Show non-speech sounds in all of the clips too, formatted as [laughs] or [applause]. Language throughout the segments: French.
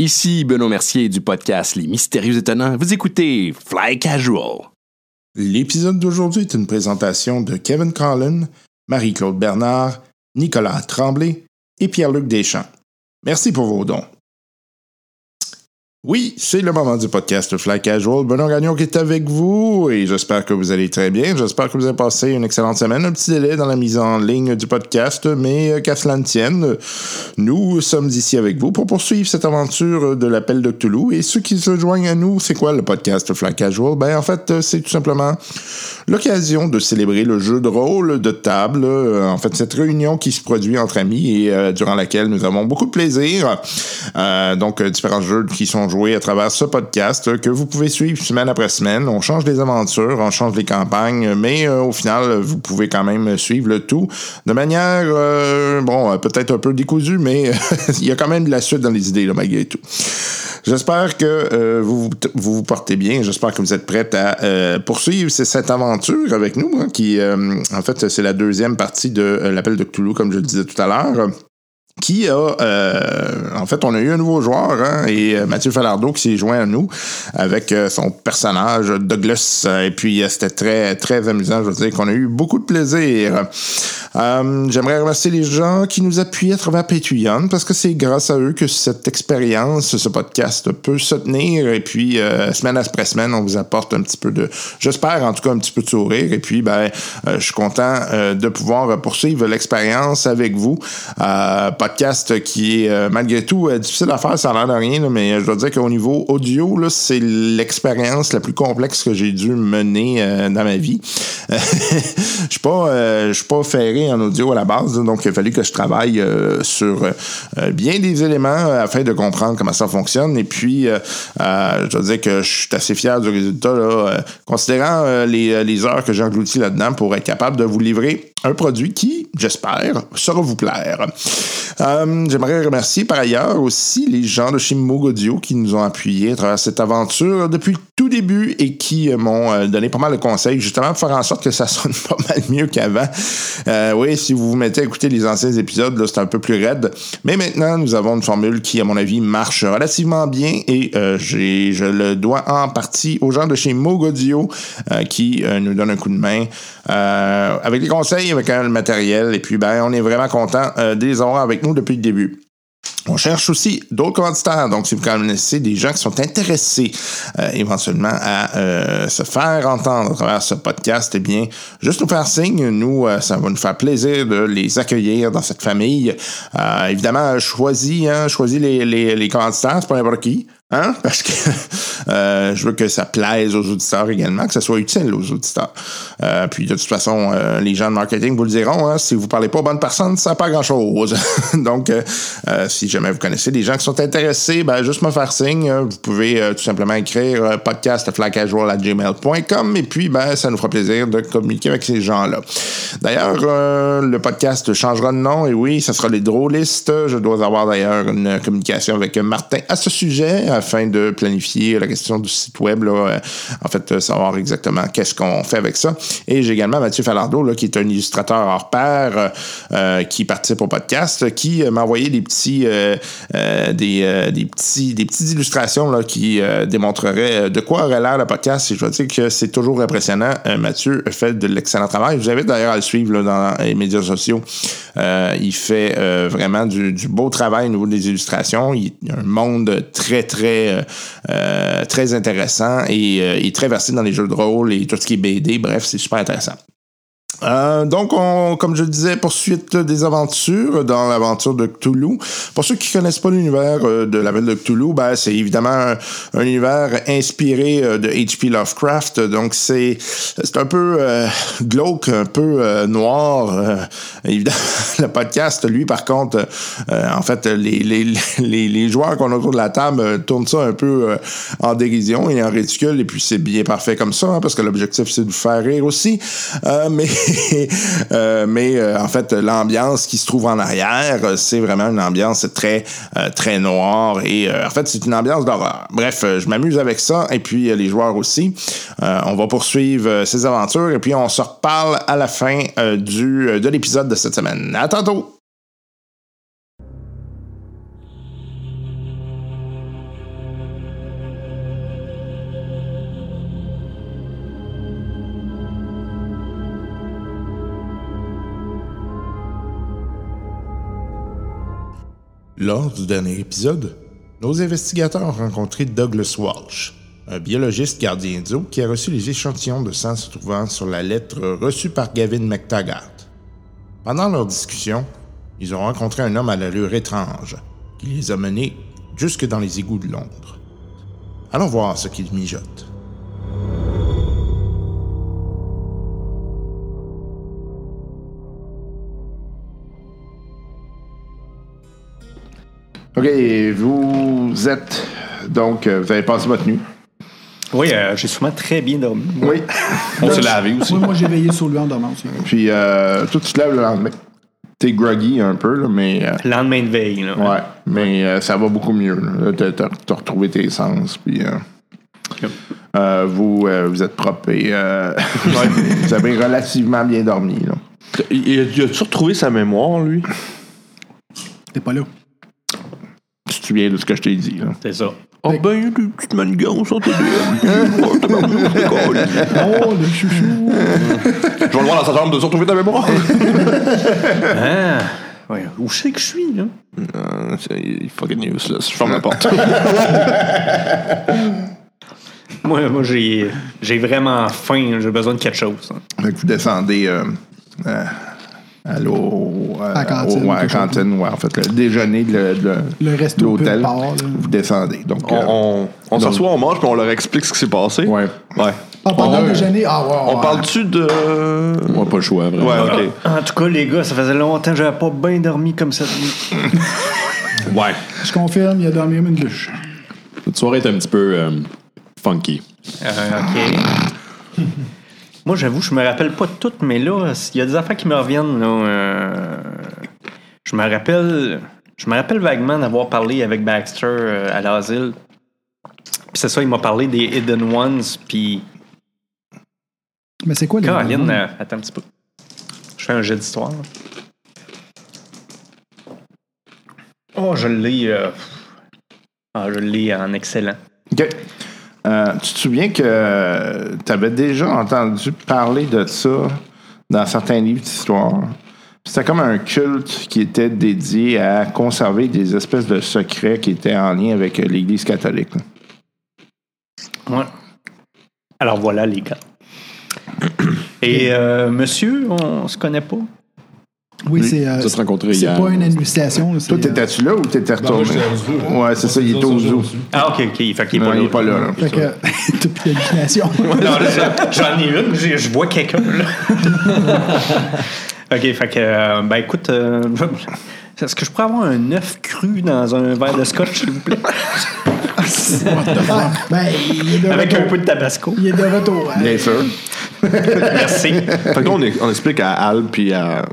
Ici Benoît Mercier du podcast Les Mystérieux Étonnants. Vous écoutez Fly Casual. L'épisode d'aujourd'hui est une présentation de Kevin Collin, Marie-Claude Bernard, Nicolas Tremblay et Pierre-Luc Deschamps. Merci pour vos dons. Oui, c'est le moment du podcast Fly Casual. Benoît Gagnon qui est avec vous et j'espère que vous allez très bien. J'espère que vous avez passé une excellente semaine. Un petit délai dans la mise en ligne du podcast, mais euh, qu'à cela ne tienne, nous sommes ici avec vous pour poursuivre cette aventure de l'appel de Toulouse. Et ceux qui se joignent à nous, c'est quoi le podcast Fly Casual? Ben, en fait, c'est tout simplement l'occasion de célébrer le jeu de rôle de table. Euh, en fait, cette réunion qui se produit entre amis et euh, durant laquelle nous avons beaucoup de plaisir. donc, différents jeux qui sont jouer à travers ce podcast que vous pouvez suivre semaine après semaine. On change les aventures, on change les campagnes, mais euh, au final, vous pouvez quand même suivre le tout de manière, euh, bon, peut-être un peu décousue, mais [laughs] il y a quand même de la suite dans les idées, là, malgré tout. J'espère que euh, vous, vous, portez bien. J'espère que vous êtes prêts à poursuivre cette aventure avec nous, hein, qui, en fait, c'est la deuxième partie de l'appel de Cthulhu, comme je le disais tout à l'heure qui a, euh, en fait, on a eu un nouveau joueur, hein, et euh, Mathieu Falardeau qui s'est joint à nous avec euh, son personnage Douglas, et puis c'était très, très amusant, je veux dire qu'on a eu beaucoup de plaisir. J'aimerais remercier les gens qui nous appuient à travers Patreon, parce que c'est grâce à eux que cette expérience, ce podcast peut se tenir, et puis semaine après semaine, on vous apporte un petit peu de, j'espère en tout cas un petit peu de sourire, et puis ben, je suis content de pouvoir poursuivre l'expérience avec vous qui est euh, malgré tout euh, difficile à faire, ça a l'air de rien, mais je dois dire qu'au niveau audio, c'est l'expérience la plus complexe que j'ai dû mener euh, dans ma vie. [laughs] je suis pas, suis pas ferré en audio à la base, donc il a fallu que je travaille sur bien des éléments afin de comprendre comment ça fonctionne. Et puis, je dois dire que je suis assez fier du résultat, considérant les, les heures que j'ai englouties là-dedans pour être capable de vous livrer un produit qui, j'espère, saura vous plaire. Euh, j'aimerais remercier par ailleurs aussi les gens de chez Moog Audio qui nous ont appuyés à travers cette aventure depuis le tout début et qui euh, m'ont euh, donné pas mal de conseils justement pour faire en sorte que ça [laughs] sonne pas mal mieux qu'avant. oui, si vous vous mettez à écouter les anciens épisodes, c'est un peu plus raide. Mais maintenant, nous avons une formule qui, à mon avis, marche relativement bien et je le dois en partie aux gens de chez Moog Audio qui nous donnent un coup de main avec les conseils, avec le matériel. Et puis, ben, on est vraiment content de les avoir avec nous depuis le début. On cherche aussi d'autres commanditaires. Donc, si vous connaissez des gens qui sont intéressés euh, éventuellement à euh, se faire entendre à travers ce podcast, eh bien, juste nous faire signe. Nous, euh, ça va nous faire plaisir de les accueillir dans cette famille. évidemment, choisis, hein, choisis les, les, les commanditaires, c'est pas n'importe qui. Hein? Parce que [laughs] euh, je veux que ça plaise aux auditeurs également, que ça soit utile aux auditeurs. Euh, puis de toute façon, euh, les gens de marketing vous le diront, hein, si vous parlez pas aux bonnes personnes, ça pas grand-chose. [laughs] Donc, si jamais vous connaissez des gens qui sont intéressés, ben, juste me faire signe. Vous pouvez tout simplement écrire podcastflycasual.gmail.com et puis ben, ça nous fera plaisir de communiquer avec ces gens-là. D'ailleurs, le podcast changera de nom et oui, ça sera les drôlistes. Je dois avoir d'ailleurs une communication avec Martin à ce sujet afin de planifier la question du site web, là, euh, en fait, euh, savoir exactement qu'est-ce qu'on fait avec ça. Et j'ai également Mathieu Falardeau, là, qui est un illustrateur hors pair, euh, qui participe au podcast, qui m'a envoyé des petits, des, des, petits, des petites illustrations là, qui démontreraient de quoi aurait l'air le podcast. Et je dois dire que c'est toujours impressionnant. Mathieu fait de l'excellent travail. Je vous invite d'ailleurs à le suivre dans les médias sociaux. il fait vraiment du, du, beau travail au niveau des illustrations. Il y a un monde très, très très, euh, très intéressant et, euh, et, très versé dans les jeux de rôle et tout ce qui est BD. Bref, c'est super intéressant. Euh, donc, on, comme je disais, poursuite des aventures dans l'aventure de Cthulhu. Pour ceux qui connaissent pas l'univers euh, de la ville de Cthulhu, ben, c'est évidemment un, univers inspiré euh, de H.P. Lovecraft. Donc, c'est c'est un peu glauque, un peu noir. [laughs] évidemment, le podcast, lui, par contre, en fait, les, les, les, les joueurs qu'on a autour de la table tournent ça un peu en dérision et en ridicule. Et puis, c'est bien parfait comme ça, hein, parce que l'objectif, c'est de vous faire rire aussi. mais [laughs] [laughs] Euh, mais euh, en fait, l'ambiance qui se trouve en arrière, c'est vraiment une ambiance très, euh, très noire. Et en fait, c'est une ambiance d'horreur. Bref, je m'amuse avec ça. Et puis, les joueurs aussi. on va poursuivre ces aventures. Et puis, on se reparle à la fin du, de l'épisode de cette semaine. À tantôt! Lors du dernier épisode, nos investigateurs ont rencontré Douglas Walsh, un biologiste gardien d'eau qui a reçu les échantillons de sang se trouvant sur la lettre reçue par Gavin McTaggart. Pendant leur discussion, ils ont rencontré un homme à l'allure étrange qui les a menés jusque dans les égouts de Londres. Allons voir ce qu'il mijote. OK, vous êtes donc, euh, vous avez passé votre nuit. Oui, euh, j'ai souvent très bien dormi. Oui. On s'est lavé aussi. Oui, moi, j'ai veillé sur lui en dormant aussi. Puis, euh, toi, tu te lèves le lendemain. T'es groggy un peu, là, mais. euh, Lendemain de veille, là. ouais, mais euh, ça va beaucoup mieux. T'as, retrouvé tes sens, puis. euh, euh, vous, euh, vous êtes propre et euh, [laughs] vous avez relativement bien dormi. Là. Il, il a- il a-tu retrouvé sa mémoire, lui? T'es pas là. Souviens de ce que je t'ai dit. Là. C'est ça. Oh ben, il y a des petites manigances entre [laughs] [laughs] les Oh, le chouchou. Je vais le voir dans sa chambre de se retrouver ta mémoire. [laughs] Ah! Ouais. Où c'est que je suis, là? Euh, c'est il est fucking useless. Je ferme la porte. Moi, moi j'ai, j'ai vraiment faim. J'ai besoin de quelque chose. hein. Fait que vous descendez euh, euh, à l'eau. euh, À la cantine, au- ouais, à cantine, ouais, en fait, le déjeuner de, de- Le resto l'hôtel. Vous descendez. Donc, euh, on on, on s'assoit, on mange, puis on leur explique ce qui s'est passé. ouais. Ouais. Ah, pendant On- le déjeuner, ah, ouais, On parle-tu de. Moi, pas le choix, vraiment. Ouais, ok. En tout cas, les gars, ça faisait longtemps que j'avais pas bien dormi comme cette nuit. [laughs] Ouais. Je confirme, il a dormi comme une luche. Cette soirée est un petit peu euh, funky. Euh, OK. Moi, j'avoue, je me rappelle pas de tout, mais là, il y a des affaires qui me reviennent. Là, euh, je me rappelle. Je me rappelle vaguement d'avoir parlé avec Baxter euh, à l'asile. Puis c'est ça, il m'a parlé des Hidden Ones, puis Mais c'est quoi les Caroline, euh, attends un petit peu. Je fais un jeu d'histoire. Oh, je l'ai. Ah, je l'ai en excellent. OK. Euh, tu te souviens que tu avais déjà entendu parler de ça dans certains livres d'histoire? C'était comme un culte qui était dédié à conserver des espèces de secrets qui étaient en lien avec l'Église catholique. Ouais. Alors voilà, les gars. Et euh, monsieur, on se connaît pas? Oui, c'est. euh, Ça se rencontrer c'est hier. pas une c'est, Toi, t'étais-tu là ou t'étais retourné? j'étais au zoo. Ouais, c'est ça, il était au zoo. Ah, ok, ok. Fait qu'il est Non, pas il est pas là. là. Fait que, [laughs] t'as plus. Non, ça, [laughs] j'en ai une, j'ai- je vois quelqu'un, là. [laughs] OK, fait que, euh, ben écoute, euh, est-ce que je pourrais avoir un œuf cru dans un verre de scotch, s'il vous plaît? Ah, ben, il est de Avec un retour. peu de tabasco. Il est de retour. hein. Bien sûr. Merci. Fait que là, on, est- on explique à Al puis à,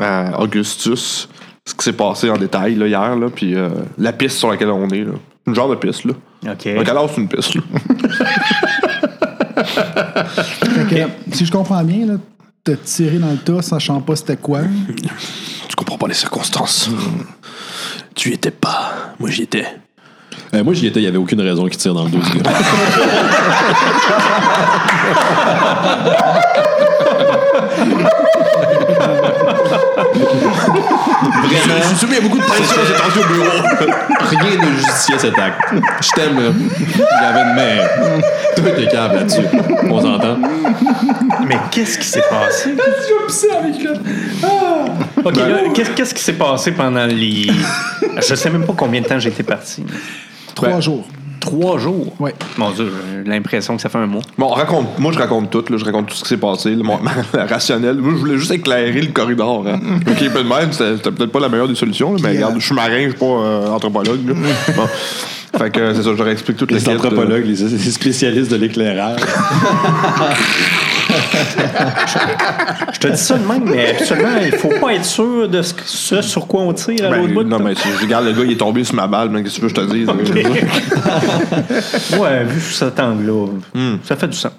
à Augustus ce qui s'est passé en détail là, hier, là, puis euh, la piste sur laquelle on est. Là. Une genre de piste. Là. OK. Donc, alors, c'est une piste. Là. Fait que, si je comprends bien, là, t'as tiré dans le tas, sachant pas c'était quoi. tu comprends pas les circonstances. tu y étais pas. Moi, j'y étais. Euh, moi, j'y étais, il n'y avait aucune raison qu'il tire dans le dos, ce gars. [laughs] Je me souviens, il y a beaucoup de pression s'est tendue au bureau. Rien ne justifiait cet acte. Je t'aime, là. Il y avait une mère. Toi, t'es câble là-dessus. On s'entend? Mais qu'est-ce qui s'est passé? OK, là, qu'est-ce qu'est-ce qui s'est passé pendant les... Je sais même pas combien de temps j'ai été parti. Trois jours. Trois jours? Ouais. Mon Dieu, j'ai l'impression que ça fait un mois. Bon, raconte, moi, je raconte tout. Là, je raconte tout ce qui s'est passé. là, mon- [laughs] la. Moi, je voulais juste éclairer le corridor. Hein. OK, peu de même, c'était peut-être pas la meilleure des solutions. là, mais regarde, euh, je suis marin, je suis pas euh, anthropologue. là. Bon. Fait que euh, c'est ça, je leur explique toute Les quête de- anthropologues, les les spécialistes de l'éclairage. [laughs] Je te dis ça de même, mais habituellement, il faut pas être sûr de ce, ce sur quoi on tire à Ben, l'autre bout. non, mais tu- regarde, le gars, il est tombé sur ma balle. mais Qu'est-ce que tu veux que je te dise? [laughs] ouais, vu sous cet angle-là, ça fait du sens.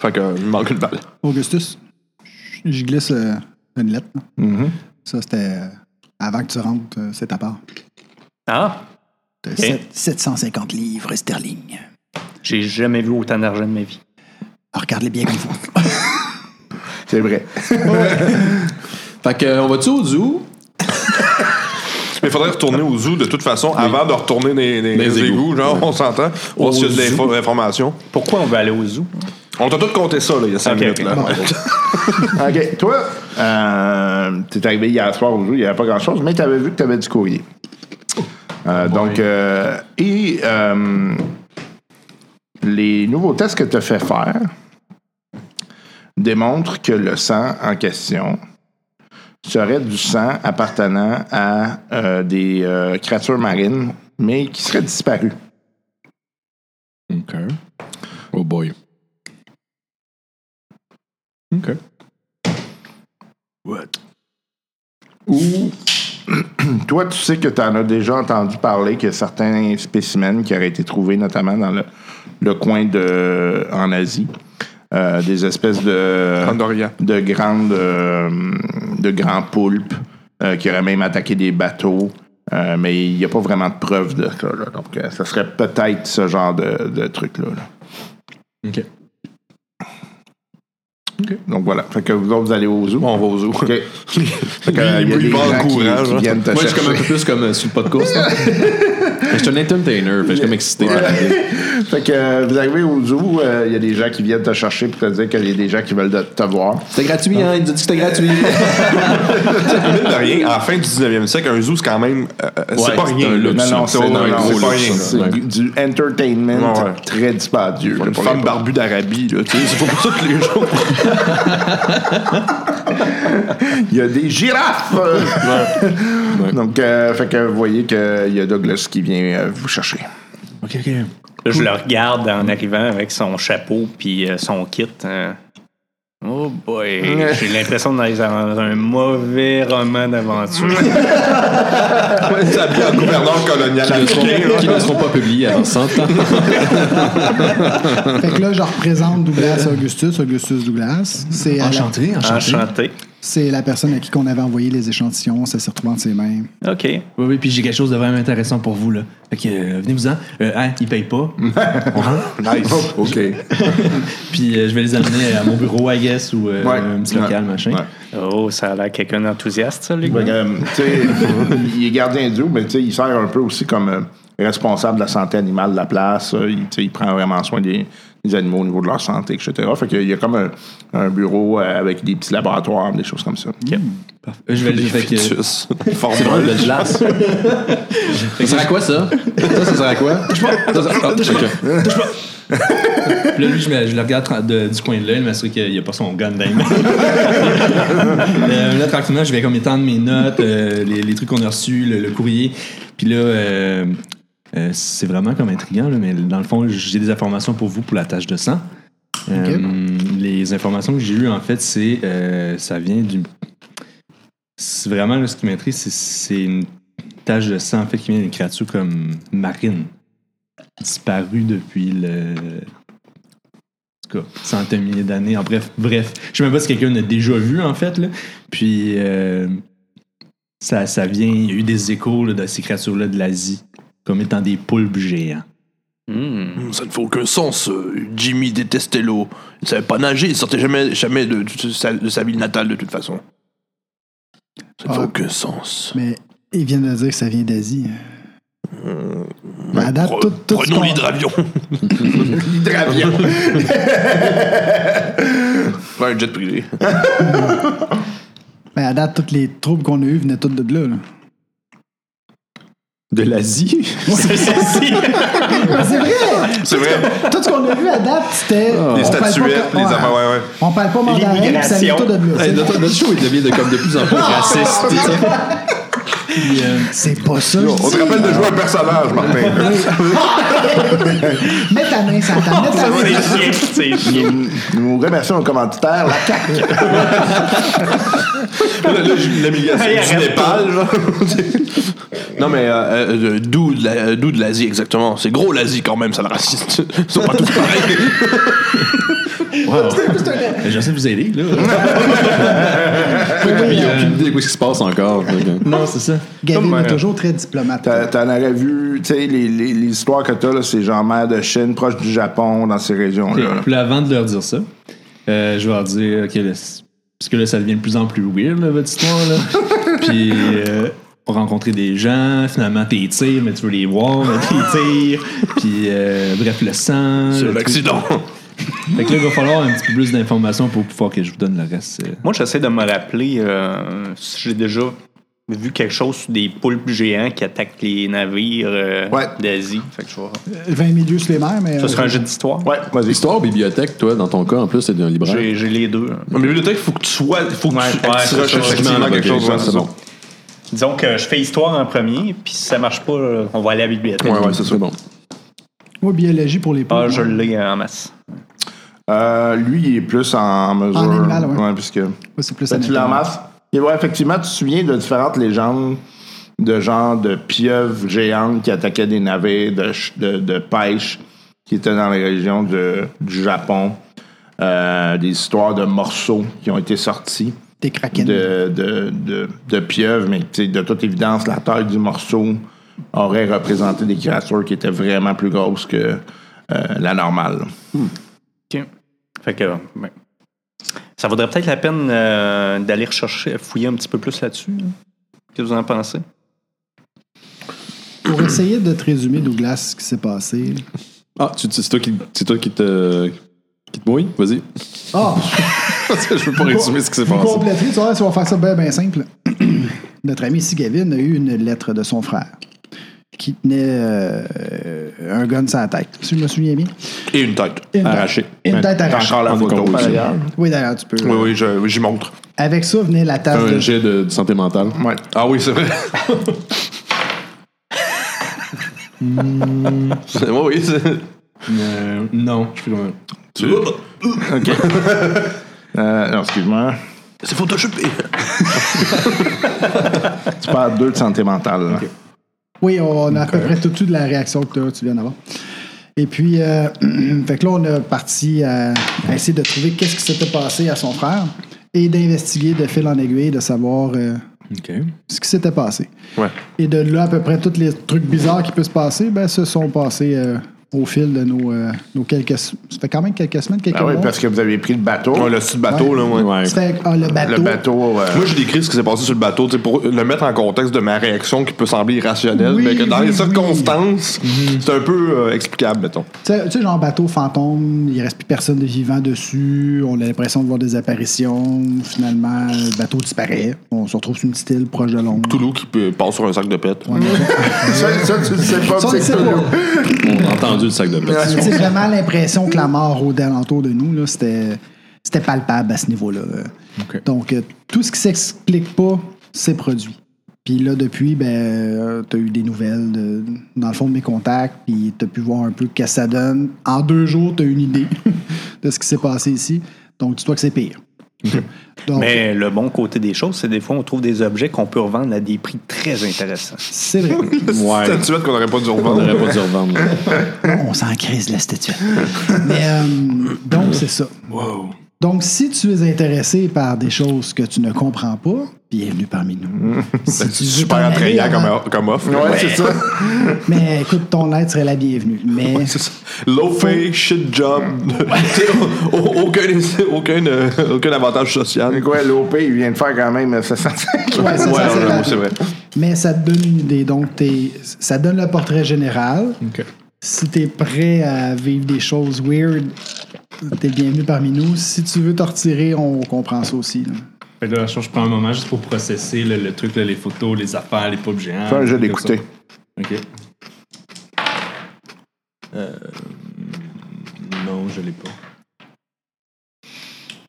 Fait que, il me manque une balle. Augustus, je glisse euh, une lettre. là. Mm-hmm. Ça, c'était euh, avant que tu rentres, euh, c'est ta part. Ah, T'as Ok. sept- 750 livres sterling. j'ai jamais vu autant d'argent de ma vie. Alors, regarde-les bien comme faut. [laughs] C'est vrai. Fait que, on va-tu au zoo? [laughs] Mais il faudrait retourner au zoo de toute façon avant de retourner dans les, les- Les les égouts. égouts, genre, on s'entend. Y a de l'info- l'information. Pourquoi on veut aller au zoo? On t'a tout compté ça, là, il y a 5 Ok, minutes. Là. [laughs] OK. Toi, euh, t'es arrivé hier soir au jeu, il n'y avait pas grand-chose, mais t'avais vu que t'avais du courrier. Euh, donc, euh, et euh, les nouveaux tests que tu as fait faire démontrent que le sang en question serait du sang appartenant à euh, des euh, créatures marines, mais qui seraient disparues. OK. Oh boy. OK. Ou [clears throat] toi, tu sais que tu en as déjà entendu parler que certains spécimens qui auraient été trouvés notamment dans le, le coin de en Asie, euh, des espèces de de grandes euh, de grands poulpes euh, qui auraient même attaqué des bateaux. Mais il n'y a pas vraiment de preuves de ça. là. Donc, ça serait peut-être ce genre de, de truc-là. là. OK. Donc, voilà. Fait que vous autres, vous allez au zoo. Bon, on va au zoo. OK. [laughs] Fait que, il y a des gens qui, courant, qui genre. viennent te Moi, je suis comme un peu plus comme sur le podcast. là. [laughs] Je suis un entertainer, fait que je suis comme excité. Fait que euh, vous arrivez au zoo, euh, il y a des gens qui viennent te chercher pour te dire qu'il y a des gens qui veulent te, te voir. C'était gratuit, hein? Il nous a dit que c'était gratuit. [laughs] Mine de rien, à la fin du 19e siècle, un zoo, c'est quand même. euh, euh, c'est Ouais, pas c'est rien. un luxe, non, non, c'est ouais, pas c'est- rien. c'est Ouais. du, entertainment Ouais, ouais. très dispendieux. Une femme barbue d'Arabie, là. tu sais, C'est pas pour ça que les gens. [laughs] Il y a des girafes! [laughs] Donc, euh, fait que vous voyez qu'il y a Douglas qui vient euh, vous chercher. OK, OK. Là, je le regarde en arrivant avec son chapeau puis euh, son kit. hein. Oh boy, [laughs] j'ai l'impression d'être dans un mauvais roman d'aventure. C'est habillé en gouverneur colonial Qui ne seront, ne seront pas publiés avant 100 ans. Fait que là, je représente Douglas Augustus, Augustus Douglas. C'est Enchanté, enchanté. Enchanté. C'est la personne à qui on avait envoyé les échantillons. Ça s'est retrouvé entre ses mains. OK. Oui, oui, puis j'ai quelque chose de vraiment intéressant pour vous, là. Fait que, euh, venez-vous-en. Euh, hein, ils payent pas. [laughs] Nice. OK. [laughs] Puis euh, je vais les amener à mon bureau, I guess, ou euh, Ouais. un petit local, Ouais. machin. Ouais. Oh, ça a l'air quelqu'un d'enthousiaste, ça, les Fait que, gars. euh, tu sais, il est gardien du zoo, mais tu sais, il sert un peu aussi comme euh, responsable de la santé animale de la place. Euh, Il, tu sais, il prend vraiment soin des, des animaux au niveau de leur santé, etc. Fait qu'il y a comme un, un bureau euh, avec des petits laboratoires, des choses comme ça. Parfait. Euh, je vais le fait que. [laughs] C'est drôle, le glace. [laughs] ça sert à quoi, ça? Ça, ça sert à quoi? Ça, ça- ah, ok. Puis là, lui, je, me- je le regarde de- du coin de l'œil, m'assurer qu'il n'y a pas son gun dans les mains. [laughs] Euh, là, tranquillement, je vais comme étendre mes notes, euh, les, les trucs qu'on a reçus, le, le courrier. Puis là, euh, euh, c'est vraiment comme intriguant, là, mais dans le fond, j'ai des informations pour vous pour la tâche de sang. Euh, les informations que j'ai eues, en fait, c'est euh, ça vient du. C'est vraiment là, ce qui m'intrigue, c'est- c'est une tache de sang en fait qui vient d'une créature comme marine disparu depuis le. En tout cas, centaines de milliers d'années. En bref, bref. Je sais même pas si quelqu'un l'a déjà vu, en fait. Là. Puis, euh, ça, ça vient. Il y a eu des échos là, de ces créatures-là de l'Asie, comme étant des poulpes géants. Hmm. Ça ne fait aucun sens. euh, Jimmy détestait l'eau. Il savait pas nager. Il sortait jamais, jamais de, de sa, de sa ville natale, de toute façon. Ça ne fait Ah. aucun sens. Mais ils viennent de dire que ça vient d'Asie. Mais à date, Pre- tout, tout Prenons l'hydravion. [laughs] L'hydravion. [laughs] Un jet privé. mais à date, tous les troubles qu'on a eus venaient tous de là. là. De l'Asie? [laughs] C'est vrai! C'est vrai. Tout ce qu'on a vu à date, c'était. Les parle pas- statuettes, les affaires, ouais, ouais. On parle pas mandarin, puis ça vient tout de. Hey, notre, notre show, il devient de, comme de plus en plus raciste. [laughs] euh, C'est pas ça. On te rappelle de jouer un personnage, Martin. Mets ta main sur ta main. C'est chiant. Nous remercions nos commanditaires, la CAQ. L'humiliation [laughs] Hey, du Népal, genre. non, mais euh, euh, d'où de la- euh, d'où de l'Asie, exactement? C'est gros l'Asie, quand même, ça le raciste. Ils sont pas tous pareils. [laughs] J'essaie de vous aider, là. Puis ils ont aucune idée de quoi ce qui se passe encore. que- non, c'est ça. Gavin est euh, toujours très diplomate. T'en aurais vu, tu sais, les, les, les histoires que t'as, là, c'est genre mer de Chine, proche du Japon, dans ces régions-là. là. Puis avant de leur dire ça, euh, je vais leur dire, OK, là, c- parce que là, ça devient de plus en plus weird, là, votre histoire, là. [laughs] Puis, euh, rencontrer des gens, finalement t'es tires, mais tu veux les voir, mais t'es tires, puis euh, bref, le sang. C'est l'accident. Fait que là, il va falloir un petit peu plus d'informations pour pouvoir que je vous donne le reste. euh. Moi, j'essaie de me rappeler euh, si j'ai déjà vu quelque chose sur des poulpes géants qui attaquent les navires euh, Ouais. d'Asie. Fait que je vais- 20 milieux sur les mers, mais. Ça serait un jeu d'histoire. Ouais, vas-y. Histoire, bibliothèque, toi, dans ton cas, en plus, c'est d'un libraire. J'ai j'ai les deux. Mais bibliothèque, il faut que tu sois. Il faut que Ouais, tu ouais, recherches ok, quelque chose. c'est bon. Disons que je fais histoire en premier, puis si ça marche pas, on va aller à la bibliothèque. Ouais, ouais, c'est ça. C'est bon. Moi, biologie pour les Ah, poules. je l'ai en masse. Euh, lui, il est plus en mesure. En animal, ouais. puisque. C'est plus Ben. Et ouais, effectivement, tu te souviens de différentes légendes de genre de pieuvres géantes qui attaquaient des navires de, de, de pêche qui étaient dans les régions de, du Japon. Euh, des histoires de morceaux qui ont été sortis Des kraken. de, de, de, de pieuvres, mais de toute évidence, la taille du morceau aurait représenté des créatures qui étaient vraiment plus grosses que euh, la normale. OK. Fait que, ça vaudrait peut-être la peine euh, d'aller rechercher, fouiller un petit peu plus là-dessus. hein. Qu'est-ce que vous en pensez? Pour essayer de te résumer, Douglas, ce qui s'est passé. Ah, tu- c'est toi qui, c'est toi qui te, qui te mouille? Vas-y. Ah! [laughs] je veux pas résumer ce qui s'est Pour passé. compléter, tu vois, si on va faire ça bien, bien simple. [clears throat] Notre ami ici, Gavin, a eu une lettre de son frère qui tenait euh, un gun sur la tête, si je me souviens bien. Et une tête. Une tête- Arraché. Une tête arrachée. encore la En photo, décomposition. par ailleurs. Oui, d'ailleurs, tu peux. Oui, oui, je- oui, j'y montre. Avec ça venait la tasse Un de. jet de, de santé mentale. Ouais. Ah oui, c'est vrai. C'est- [laughs] oui, oui. c'est- Euh, non, je suis comme Tu- OK. [laughs] Euh, non, excuse-moi. C'est photoshopé. [laughs] Tu parles deux de santé mentale. là. Oui, on a à peu près tout eu de la réaction que tu viens d'avoir. Et puis, euh, [clears throat] fait que là, on a parti à, à essayer de trouver qu'est-ce qui s'était passé à son frère et d'investiguer de fil en aiguille, de savoir euh, ce qui s'était passé. Ouais. Et de là, à peu près tous les trucs bizarres qui peuvent se passer, ben, se sont passés euh, au fil de nos, euh, nos quelques... Ça fait quand même quelques semaines, quelques Ah oui, mois. parce que vous avez pris le bateau. Ouais, le petit bateau, là, ouais. Ouais. Fait- ah, le bateau. Le bateau. euh, Moi, j'ai décrit ce qui s'est passé sur le bateau, pour le mettre en contexte de ma réaction qui peut sembler irrationnelle, Oui, mais que dans oui, les oui. circonstances, c'est un peu euh, explicable, mettons. Tu sais, tu sais, genre bateau fantôme, il reste plus personne de vivant dessus, on a l'impression de voir des apparitions, finalement, le bateau disparaît, on se retrouve sur une petite île proche de Londres. Toulouse qui peut- passe sur un sac de pète. ça, ça, tu le sais pas. Ça, on c'est. On a le sac de. C'est vraiment l'impression que la mort rôdait alentour de nous, là, c'était, c'était palpable à ce niveau-là. Donc, euh, tout ce qui s'explique pas, c'est produit. Puis là, depuis, ben, tu as eu des nouvelles de- dans le fond de mes contacts, puis tu as pu voir un peu ce que ça donne. En deux jours, tu as une idée [laughs] de ce qui s'est passé ici. Donc, dis-toi que c'est pire. Donc, Mais le bon côté des choses, c'est des fois, on trouve des objets qu'on peut revendre à des prix très intéressants. c'est vrai. [laughs] Ouais. Statuette qu'on n'aurait pas dû On revendre. n'aurait pas dû revendre. On s'en crise la statuette. Mais euh, donc, c'est ça. Donc, si tu es intéressé par des choses que tu ne comprends pas, bienvenue parmi nous. [laughs] Si tu super t'en aller attrayant avant- comme, comme offre. Ouais, c'est ça. [laughs] Mais écoute, ton aide serait la bienvenue. Mais C'est ça. Low pay, shit job. [laughs] Aucun, aucun, euh, aucun avantage social. C'est quoi, l'OP, il vient de faire quand même 65. Ouais, c'est Ouais, c'est vrai. Mais ça te donne une idée. Donc, t'es- ça donne le portrait général. OK. Si tu es prêt à vivre des choses weird, t'es bienvenu parmi nous. Si tu veux te retirer, on comprend ça aussi. là. Fait que là, je prends un moment juste pour processer le, le truc, là, les photos, les affaires, les poupes géants. Fais un jeu d'écouter. OK. Euh, non, je l'ai pas.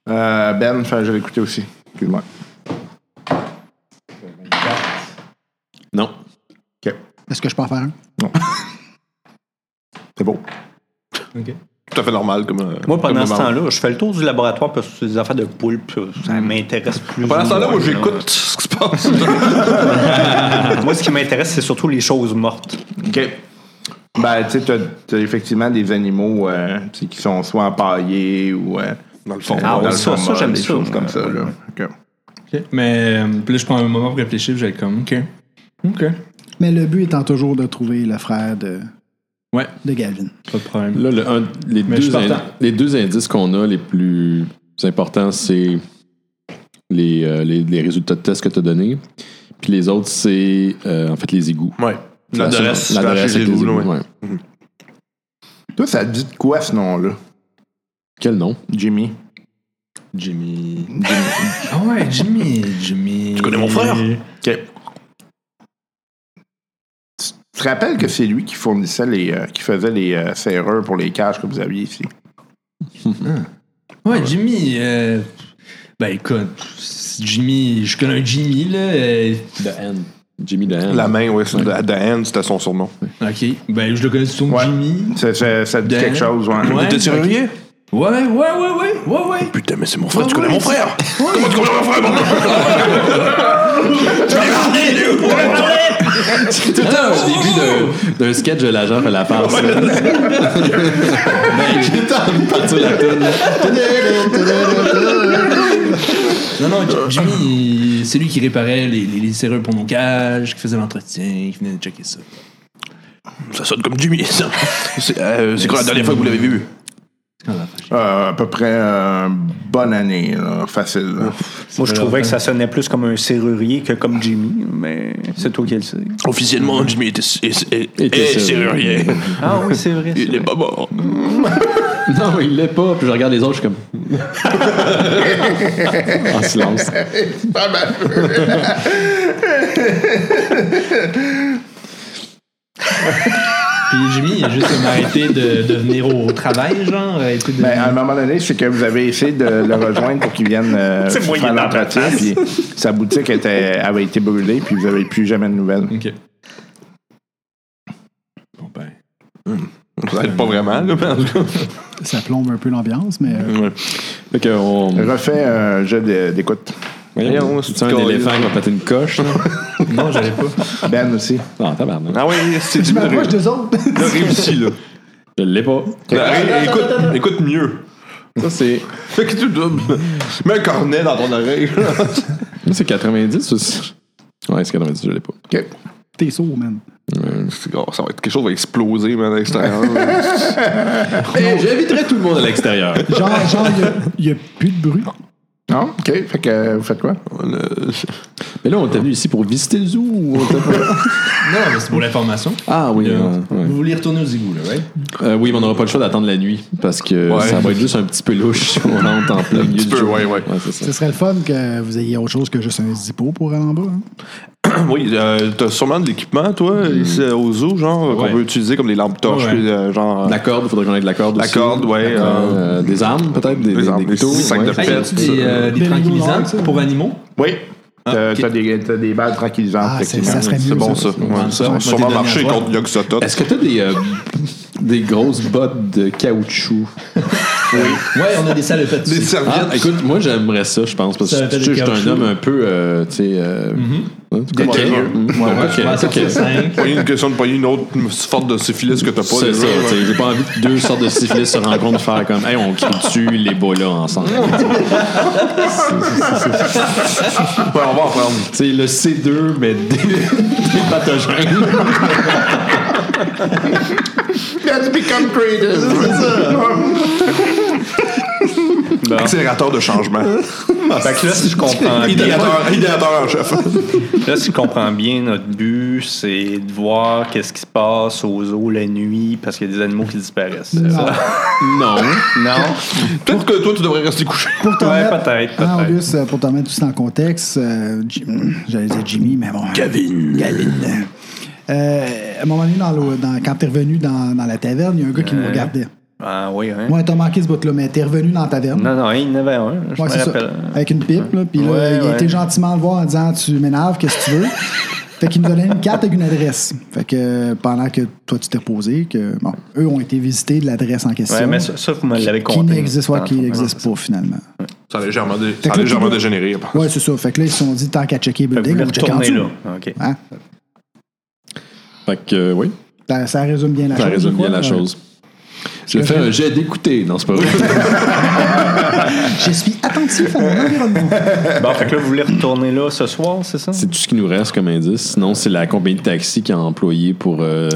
Euh, ben, fais un jeu d'écouter aussi. Excuse-moi. Non. OK. Est-ce que je peux en faire un? [laughs] C'est beau. OK. Tout à fait normal comme. euh, Moi, pendant comme ce temps-là, je fais le tour du laboratoire parce que c'est des affaires de poulpe. Ça m'intéresse plus. Pendant ce temps-là, moi, j'écoute ce qui se passe. [laughs] Moi, ce qui m'intéresse, c'est surtout les choses mortes. OK. Ben, tu sais, t'as- t'as effectivement des animaux euh, tu qui sont soit empaillés ou. euh, Dans le fond. Ah, dans le ça, ça, j'aime des ça, choses comme ça. Là. OK. OK. Mais euh, puis là, je prends un moment pour réfléchir, j'ai comme, OK. OK. Mais le but étant toujours de trouver le frère de, Ouais, de Galvin. pas de problème. Là, le- un- les, deux suis in- partant. les deux indices qu'on a les plus importants, c'est les, euh, les, les résultats de tests que tu as donnés Puis les autres, c'est euh, en fait les égouts. Ouais. La L'adresse, l'adresse égouts, ouais. ouais. Toi, ça te dit de quoi ce nom-là? Quel nom? Jimmy. Jimmy. [laughs] Ah ouais, Jimmy. Jimmy. Tu connais mon frère? OK. Tu te rappelles que c'est lui qui fournissait les. euh, qui faisait les euh, serrures pour les cages que vous aviez ici? Ouais, Jimmy. euh, Ben écoute, Jimmy, je connais un Jimmy là. euh, The Hand. Jimmy The Hand. La main, ouais, c'est The Hand, c'était son surnom. Ok, ben je le connais sous Ouais. Jimmy. Ça, ça- ça te dit Dan. quelque chose, ouais. Ouais. T'es serrurier? Ouais, ouais, ouais, ouais, ouais, ouais. Putain, mais c'est mon frère, Ouais, tu connais ouais, mon frère? Comment tu connais mon frère, C'est [laughs] tout le temps au début d'un- sketch de l'agent fait la farce. Ben, le temps de partir la toune. Non, non, Jimmy, c'est lui qui réparait les, les, les serrures pour nos cages, qui faisait l'entretien, qui venait de checker ça. Ça sonne comme Jimmy, ça. C'est euh, c'est quand la dernière fois que vous l'avez vu? C'est quand la fâche. Euh, à peu près euh, bonne année, là, facile. là. Moi, je trouvais que ça sonnait plus comme un serrurier que comme Jimmy, mais c'est toi qui le sais. Officiellement, Jimmy était, est, est- Était est serrurier. [laughs] Ah oui, c'est vrai. Il est pas mort. [laughs] Non, il l'est pas. Puis je regarde les autres, je suis comme. en [laughs] silence. Puis Jimmy, il a juste arrêté de, de venir au travail, genre. de- Ben, à un moment donné, c'est que vous avez essayé de le rejoindre pour qu'il vienne euh, faire l'entretien, puis sa boutique était, avait été brûlée, puis vous n'avez plus jamais de nouvelles. Ok. Bon, ben. Ça aide pas vraiment, là, en tout cas. Ça plombe un peu l'ambiance, mais euh, Ouais. Fait on. Refais un jeu d'écoute. Voyons, c'est un éléphant qui va péter une coche. là? [laughs] Non, j'allais pas. Ben aussi. Non, tabarnak. Ah oui, c'est je Jimmy. m'approche des autres. Réussi, là. Je l'ai pas. Hey, écoute, écoute mieux. Ça, c'est. Fait que tu doubles. Mets un cornet dans ton oreille. Ça, c'est 90 aussi. Ouais, c'est 90, je l'ai pas. OK. T'es sourd, man. C'est- oh, ça va être quelque chose va exploser, man, à l'extérieur. J'inviterai tout le monde à l'extérieur. Genre, genre, il n'y a, plus de bruit. Non? OK. Fait que euh, vous faites quoi? Mais là, on était venu ici pour visiter le zoo ou on était pas- [laughs] Non, mais c'est pour l'information. Ah oui. Euh, ouais. Vous voulez retourner aux égouts, là, right? Euh, oui, mais on n'aura pas le choix d'attendre la nuit parce que Ouais. ça va être juste un petit peu louche si on rentre en plein milieu petit du peu, jour. ouais, ouais. ça. Ce serait le fun que vous ayez autre chose que juste un zippo pour aller en bas. hein? [clears throat] oui, euh, t'as sûrement de l'équipement, toi, ici euh, au zoo, genre, Ouais. qu'on peut utiliser comme des lampes torches, Ouais. puis, euh, genre. La corde, il faudrait qu'on ait de la corde La aussi. corde, ouais, Euh, des armes, peut-être, des, des des- armes, des des couteaux. sacs de ouais. Des, euh, des tranquillisants pour animaux? Oui. Ah, T'as ok. t'as des, t'as des balles tranquillisantes, Ah, c'est- effectivement. ça serait C'est mieux. bon, ça. Ça va Ouais, sûrement marcher contre Yog Sottot. Est-ce que tu as des, euh, des grosses bottes de caoutchouc? Ouais, on a des salopettes. Des serviettes. Ah, écoute, moi j'aimerais ça, je pense, parce que je suis un homme un peu, euh, tu sais, euh, tu Mhm. Je. Pas une question de une autre forte de syphilis que t'as pas. C'est ça, j'ai pas envie que deux sortes de syphilis se rencontrent faire comme, hey, on crie dessus les là ensemble. Ouais, on va en prendre. C'est le C2, mais des, des pathogènes. Become creators. Accélérateur de changement. [laughs] Fait que là, si je [laughs] comprends bien, idéateur, en chef. là, si je comprends bien, notre but, c'est de voir qu'est-ce qui se passe aux zoo la nuit parce qu'il y a des animaux qui disparaissent. ça? [laughs] Non. Non? Peut-être que toi, tu devrais rester couché. Pour te Ouais, remettre- peut-être, Ah, peut-être. Auguste, euh, pour te remettre tout ça en contexte, euh, Jim- j'allais dire Jimmy, mais bon. Gavin. Gavin. Euh, à un moment donné, dans le- dans- quand t'es revenu dans, dans la taverne, il y a un gars qui nous regardait. Ah oui, hein? Ouais, t'as manqué ce bout-là, mais t'es revenu dans la taverne. Non, non, il y en avait un. Je Ouais, me ça. rappelle. Avec une pipe, là. Puis là, Ouais, il a ouais. été gentiment le voir en disant Tu m'énerves, qu'est-ce que tu veux? [laughs] Fait qu'il nous donnait une carte avec une adresse. Fait que pendant que toi, tu t'es reposé, que, bon, eux ont été visités de l'adresse en question. Ouais, mais ça, ça, vous me l'avez qui n'existe Ah, qui n'existe pas finalement. Ça a légèrement, dé- ça dégénéré. Ouais, c'est ça. Fait que là, ils se sont dit tant qu'à checker building, on check en dessous. là. OK. Hein? Fait que, euh, oui, Ça, ça résume bien la ça chose. résume quoi. bien la Euh, chose. Je fais un jet d'écouter. Non, c'est pas vrai. [laughs] Je suis attentif à mon environnement. Bon, fait que là, vous voulez retourner là ce soir, c'est ça? c'est tout ce qui nous reste comme indice. Sinon, c'est la compagnie de taxi qui a employé pour. euh,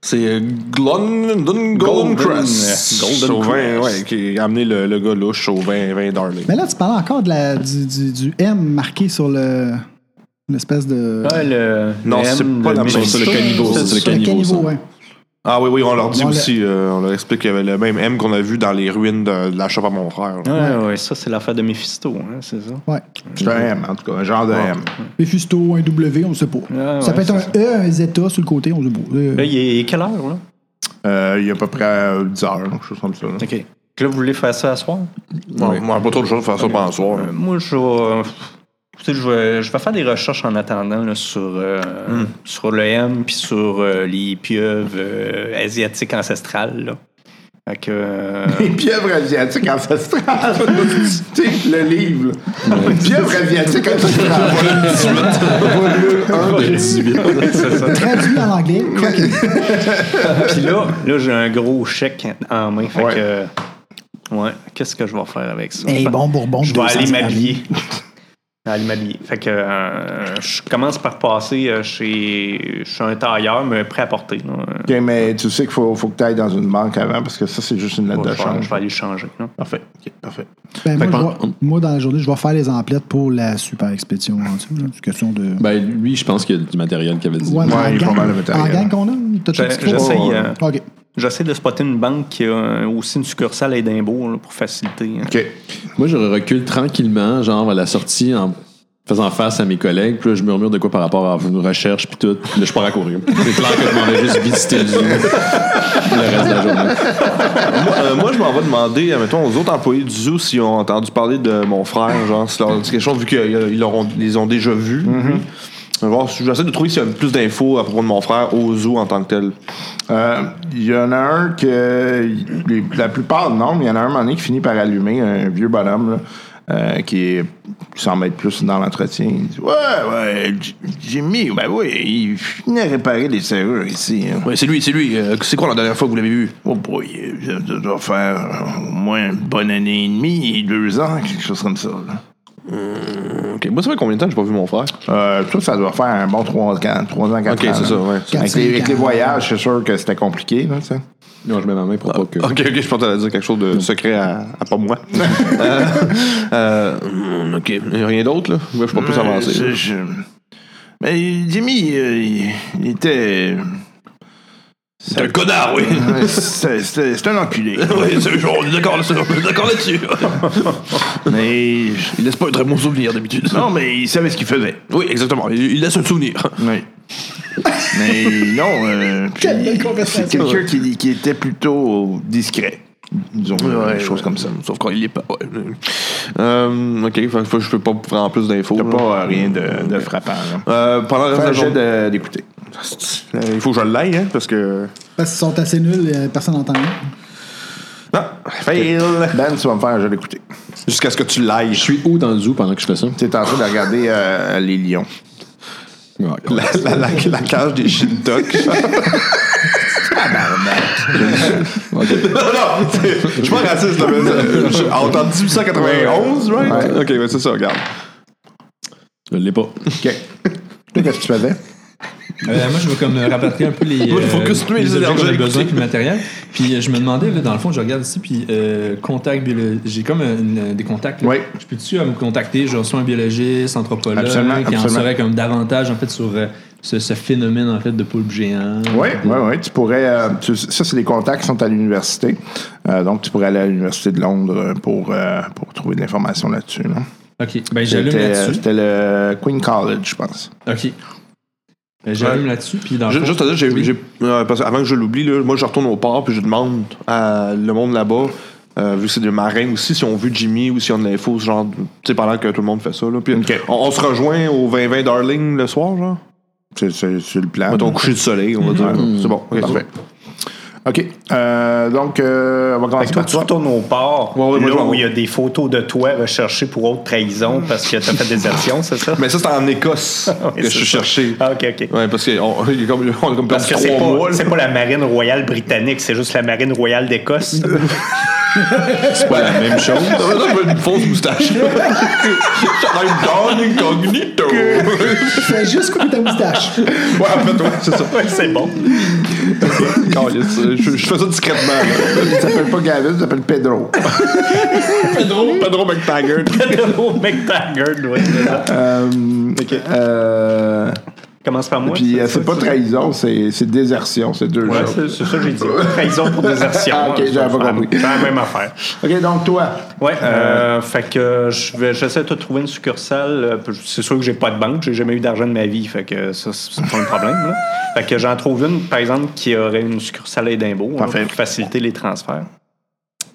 C'est euh, Glon, Golden, Golden, Crest. Golden Au vin, Crest. ouais, qui a amené le, le gars louche au vin, vin Darling. Mais là, tu parles encore de la, du, du, du M marqué sur le. Une espèce de. Ouais, le. Non, le c'est M, pas le la même c'est le chose. caniveau, c'est le caniveau, caniveau, ça. ouais. Ah oui, oui, on leur dit On aussi, euh, on leur explique qu'il y avait le même M qu'on a vu dans les ruines de, de la shop à mon frère. là. Ouais, ouais, ça, c'est l'affaire de Mephisto, hein, c'est ça. Ouais. C'est un M, en tout cas, un genre de M. Mephisto, un W, on ne sait pas. Ah, ça ouais, peut être un E, un Zeta sur le côté, on ne sait pas. Euh, Là, il est quelle heure, là? Euh, il y a à peu près euh, 10 heures, quelque chose comme ça. là. OK. Là, vous voulez faire ça à soir? Ouais, Moi, pas trop de choses de faire ça pendant le soir. Euh, moi, je vais. Tu sais, Je vais, je vais faire des recherches en attendant là, sur, euh, sur le M puis sur euh, les pieuvres euh, asiatiques ancestrales. Là. Fait que, euh, Les pieuvres asiatiques ancestrales. [laughs] tu sais, le livre. là. Pieuvres asiatiques ancestrales. De 18. c'est ça. Traduit en anglais. [laughs] Puis là, là j'ai un gros chèque en main. Fait Ouais. que. Ouais, qu'est-ce que je vais faire avec ça? Un bon bourbon. Je vais aller 200 m'habiller. Aller m'habiller. Fait que euh, je commence par passer euh, chez, chez un tailleur, mais prêt à porter. là. OK, mais tu sais qu'il faut, faut que tu ailles dans une banque avant parce que ça, c'est juste une lettre Ouais, de je, vais, change. je vais aller changer. là. Parfait. OK, parfait. Ben, Fait moi, que je vais- moi, dans la journée, je vais faire les emplettes pour la super expédition en dessous. là. Question de. Ben, lui, je pense qu'il y a du matériel qu'il avait dit. Ouais, il est pas gang- mal de matériel. En gang qu'on a, t'as tout ce qu'il faut. j'essaye, euh, OK. J'essaie de spotter une banque qui a euh, aussi une succursale à Édimbourg là, pour faciliter. hein. OK. Moi, je recule tranquillement, genre à la sortie, en faisant face à mes collègues. Puis là, je murmure de quoi par rapport à une recherche, puis tout. Puis là, je pars à courir. C'est clair que je m'en vais juste visiter le zoo le reste de la journée. moi, euh, moi, je m'en vais demander, mettons, aux autres employés du zoo s'ils ont entendu parler de mon frère, genre, si leur dit quelque chose, vu qu'ils l'auront- ils les ont déjà vus. Je vais voir, J'essaie de trouver s'il y a plus d'infos à propos de mon frère au zoo en tant que tel. Euh, Il y en a un que. la plupart, non, mais il y en a un, un moment donné, qui finit par allumer, un vieux bonhomme, là, euh, qui, est, qui semble être plus dans l'entretien. Il dit Ouais, ouais, Jimmy, ben oui, il finit à réparer les serrures ici. hein. Oui, c'est lui, c'est lui. Euh, c'est quoi la dernière fois que vous l'avez vu? Oh boy, ça doit faire au moins une bonne année et demie, deux ans, quelque chose comme ça. là. Ok. Moi, ça fait combien de temps que j'ai pas vu mon frère? Euh, ça, ça doit faire un bon trois ans, trois ans, quatre Ok, ans. c'est là. ça, ouais. Avec les, avec voyages, c'est sûr que c'était compliqué, là, sais. Non, je mets ma main pour pas que. Ok, ok, je pensais dire quelque chose de secret à, à pas moi. [laughs] Euh, euh, ok, rien d'autre, là? Moi, je suis pas plus avancé. Euh, je- je- Mais Jimmy, euh, il, il était. C'est un connard, oui! C'était un enculé. [laughs] oui, c'est genre, on est d'accord là-dessus. [laughs] mais. Il laisse pas un très bon souvenir d'habitude. Non, mais il savait ce qu'il faisait. Oui, exactement. Il, il laisse un souvenir. Oui. Mais non, euh, puis Quelle belle c'est quelqu'un qui, qui était plutôt discret. Disons, des choses comme ça. Sauf quand il est pas. Ouais. Euh, ok, faut- je peux pas prendre plus d'infos. T'as pas euh, rien de, de frappant. Euh, pendant le reste de la d'écouter. Il faut que je l'aille, hein, parce que. Parce qu'ils sont assez nuls, personne n'entend rien. Non, fail! Ben, tu vas me faire un jet d'écouter. Jusqu'à ce que tu l'ailles. Je suis où dans le zoo pendant que je fais ça? Tu es en train de regarder euh, les lions. Ouais, La, la, la, la cage des Shintok. [laughs] [laughs] non, je suis pas raciste, là, mais je- en temps 1891, right? Ok, ben c'est ça, regarde. Je l'ai pas. OK. [laughs] Qu'est-ce que tu faisais? Euh, moi, je vais comme euh, rapatrier un peu les, euh, tu aies les objets qu'on a énergies, besoin, puis le matériel. Puis euh, je me demandais, là, dans le fond, je regarde ici, puis euh, contact j'ai comme une- des contacts. là. Oui. Je peux-tu me contacter? Je reçois un biologiste, anthropologue, Absolument, qui en saurait comme davantage en fait sur ce, ce phénomène en fait de poulpe géant? Oui, oui, oui. Tu pourrais. euh, tu- ça, c'est des contacts qui sont à l'université. Euh, donc, tu pourrais aller à l'université de Londres pour, euh, pour trouver de l'information là-dessus. là. Ok, ben j'allume là-dessus. c'était le Queen College, je pense. Ok. Ben, j'allume Ouais. là-dessus, puis dans Juste à dire, j'ai, Oui. j'ai- euh, parce que avant que je l'oublie, moi je retourne au port puis je demande à le monde là-bas, euh, vu que c'est des marins aussi, si on vu Jimmy ou s'ils ont de l'info, genre, tu sais, pendant que tout le monde fait ça. Là. Puis on, on se rejoint au 20-20 Darling le soir, genre. C'est le plan. Mettons coucher du soleil, on va dire. C'est bon, Parfait. OK. Euh, donc, euh, on va commencer toi, par tu retournes au port, Ouais, ouais, moi, là où il y a des photos de toi recherchées pour haute trahison parce que t'as fait désertion, c'est ça? Mais ça, c'était en Écosse [laughs] que je c'est suis cherché. Ah, ok, ok. Ouais, parce qu'on on, comme, on a comme Parce que c'est pas, c'est pas la marine royale britannique, c'est juste la marine royale d'Écosse. [laughs] C'est pas la même chose. Ça veut dire que j'ai une fausse moustache. [laughs] I'm gone incognito. Fais juste couper ta moustache. Ouais, en fait, ouais, c'est ça. Ouais, c'est bon. Calisse, Je, je fais ça discrètement. là. Il s'appelle pas Gavin, il s'appelle Pedro. Pedro, Pedro McTaggart. Pedro McTaggart, ça. Euh, euh, Commence par moi. puis euh, c'est pas trahison, c'est c'est désertion, c'est deux Ouais, choses. c'est c'est ça que j'ai dit. [laughs] Trahison pour désertion. Ah, ok, j'avais c'est pas la- compris. C'est la même affaire. OK, donc toi. Ouais, euh, fait que je vais, j'essaie de te trouver une succursale. euh, C'est sûr que j'ai pas de banque, j'ai jamais eu d'argent de ma vie, fait que ça, c'est pas un problème. Là. Fait que j'en trouve une, par exemple, qui aurait une succursale à Édimbourg, pour faciliter les transferts.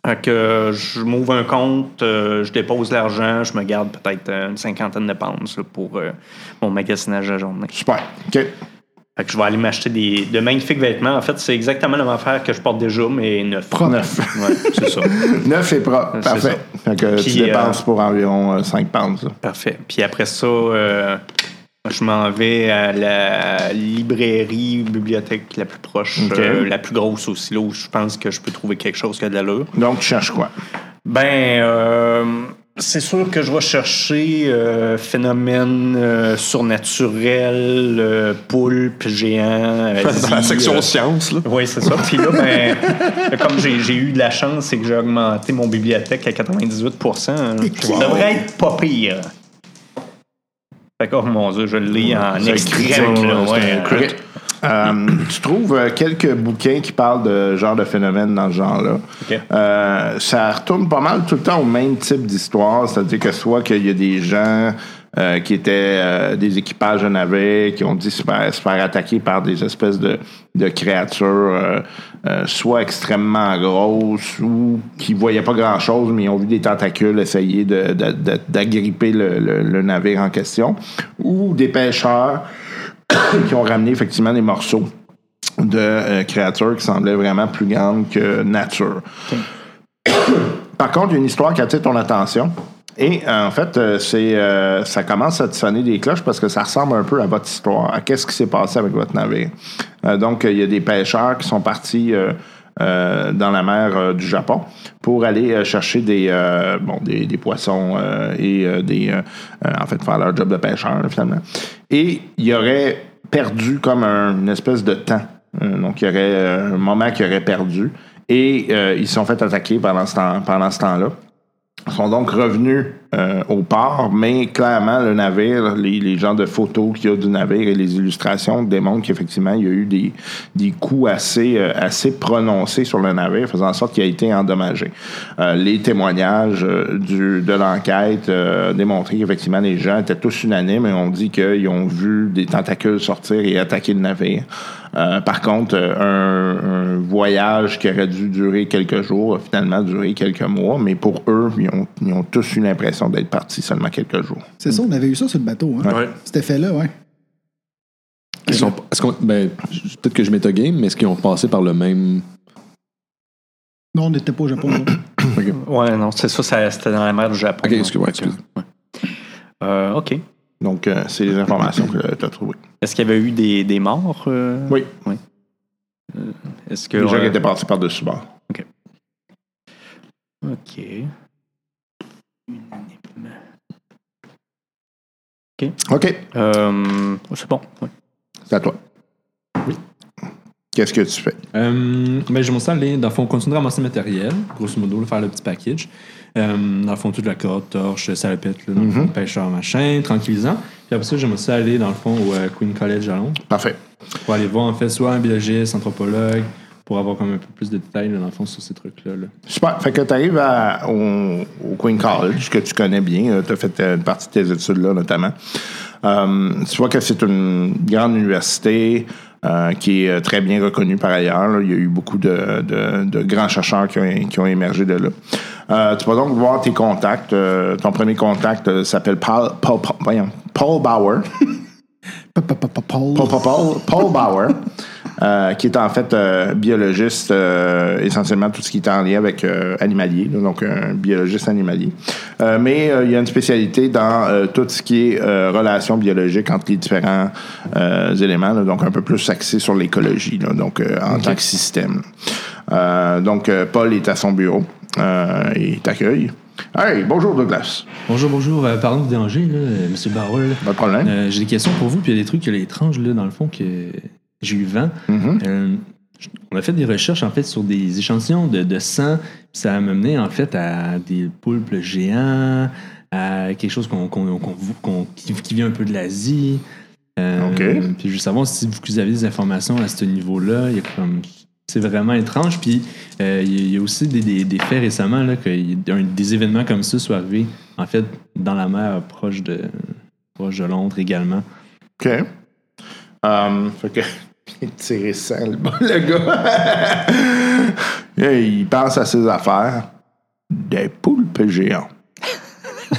Fait que je m'ouvre un compte, euh, je dépose l'argent, je me garde peut-être euh, une cinquantaine de pounds là, pour euh, mon magasinage de la journée. Super. OK. Fait que je vais aller m'acheter des, de magnifiques vêtements. En fait, c'est exactement la même affaire que je porte déjà, mais neuf. Propre. Neuf. Ouais, c'est ça. [laughs] Neuf et propre. Parfait. Fait que Puis, tu dépenses euh, pour environ euh, 5 pounds. Parfait. Puis après ça, euh, je m'en vais à la librairie, bibliothèque la plus proche, euh, la plus grosse aussi, là où je pense que je peux trouver quelque chose qui a de l'allure. Donc, tu cherches quoi? Ben, euh, c'est sûr que je vais chercher euh, phénomènes surnaturels, euh, poulpes géants. [laughs] Dans la section sciences, là. oui, c'est ça. Puis là, ben, [laughs] comme j'ai eu de la chance, c'est que j'ai augmenté mon bibliothèque à 98% Ça devrait être pas pire. Fait que, oh mon Dieu, je le lis en extrême. ouais. un crit. Euh, tu trouves euh, quelques bouquins qui parlent de genre de phénomène dans ce genre-là. Euh, ça retourne pas mal tout le temps au même type d'histoire, c'est-à-dire que soit qu'il y a des gens euh, qui étaient euh, des équipages de navets qui ont dit se faire, se faire attaquer par des espèces de, de créatures euh, soit extrêmement grosses ou qui voyaient pas grand-chose, mais ils ont vu des tentacules essayer de- de- de- d'agripper le, le- le navire en question, ou des pêcheurs [coughs] qui ont ramené effectivement des morceaux de créatures qui semblaient vraiment plus grandes que nature. [coughs] Par contre, il y a une histoire qui attire ton attention. Et euh, en fait, euh, c'est euh, ça commence à te sonner des cloches parce que ça ressemble un peu à votre histoire, à qu'est-ce qui s'est passé avec votre navire. Euh, donc, il y a des pêcheurs qui sont partis euh, euh, dans la mer du Japon pour aller chercher des, bon, des, des poissons et des, en fait, faire leur job de pêcheur finalement. Et il y aurait perdu comme un- une espèce de temps. Donc, il y aurait un moment qu'ils auraient perdu. Et ils se sont fait attaquer pendant ce temps- pendant ce temps-là sont donc revenus euh, au port, mais clairement, le navire, les, les genres de photos qu'il y a du navire et les illustrations démontrent qu'effectivement, il y a eu des, des coups assez, euh, assez prononcés sur le navire, faisant en sorte qu'il a été endommagé. Euh, les témoignages euh, du, de l'enquête euh, démontraient qu'effectivement, les gens étaient tous unanimes et ont dit qu'ils ont vu des tentacules sortir et attaquer le navire. Euh, par contre, euh, un, un voyage qui aurait dû durer quelques jours a finalement duré quelques mois, mais pour eux, ils ont, ils ont tous eu l'impression d'être partis seulement quelques jours. C'est ça, on avait eu ça sur le bateau. Hein? Ouais. Cet effet-là, ouais. Ils sont- est-ce qu'on- ben, peut-être que je game, mais est-ce qu'ils ont passé par le même? Non, on n'était pas au Japon. là. [coughs] Ouais, non, c'est ça, ça- c'était dans la mer du Japon. Ok, excuse- ouais, Donc, excuse. ouais. Euh, OK. Donc, euh, c'est les informations que tu as trouvées. Est-ce qu'il y avait eu des, des morts? euh? Oui. Est-ce que. Les gens qui euh, étaient passés par-dessus bord. OK. OK, Euh, c'est bon. c'est à toi. Oui. Qu'est-ce que tu fais? Euh, ben, je vais aller, dans le fond, continuer à ramasser le matériel, grosso modo, là, faire le petit package. Euh, dans le fond, toute la corde, torche, salopette, là, dans le fond, pêcheur, machin, tranquillisant. Puis après ça, j'aimerais ça aller, dans le fond, au euh, Queen College à Londres, Parfait. pour aller voir, en fait, soit un biologiste, anthropologue, pour avoir comme un peu plus de détails, là, dans le fond, sur ces trucs-là. là. Super. Fait que tu arrives au, au Queen College, que tu connais bien. Tu as fait euh, une partie de tes études là, notamment. Euh, tu vois que c'est une grande université euh, qui est euh, très bien reconnue par ailleurs. là. Il y a eu beaucoup de, de- de grands chercheurs qui ont, qui ont émergé de là. Euh, tu vas donc voir tes contacts. Euh, ton premier contact s'appelle Paul, Paul, Paul- Bauer. Pa- pa- pa- pa- Paul. Paul, Paul, Paul, Paul Bauer, euh, qui est en fait euh, biologiste, euh, essentiellement tout ce qui est en lien avec euh, animalier, là, donc un biologiste animalier. Euh, mais euh, il y a une spécialité dans euh, tout ce qui est euh, relations biologiques entre les différents euh, éléments, là, donc un peu plus axé sur l'écologie, là, donc euh, en tant que système. Euh, donc, Paul est à son bureau. euh, il t'accueille. Hey, bonjour Douglas. Bonjour, bonjour. Euh, parlons de danger, là, euh, Monsieur Barrel. Pas de problème. Euh, j'ai des questions pour vous, puis il y a des trucs là, étranges, là, dans le fond, que j'ai eu vent. Mhm. Euh, on a fait des recherches, en fait, sur des échantillons de, de sang, puis ça a mené, en fait, à des poulpes géants, à quelque chose qu'on, qui, vient un peu de l'Asie. Euh, OK. Puis je veux savoir si vous avez des informations à ce niveau-là. C'est vraiment étrange. Puis euh, il y a- aussi des, des- des faits récemment là, que des événements comme ça soient arrivés, en fait, dans la mer proche de, proche de Londres également. OK. Um, fait que. Il tiré ça, le, le gars. [laughs] Il pense à ses affaires. Des poulpes géants. [laughs]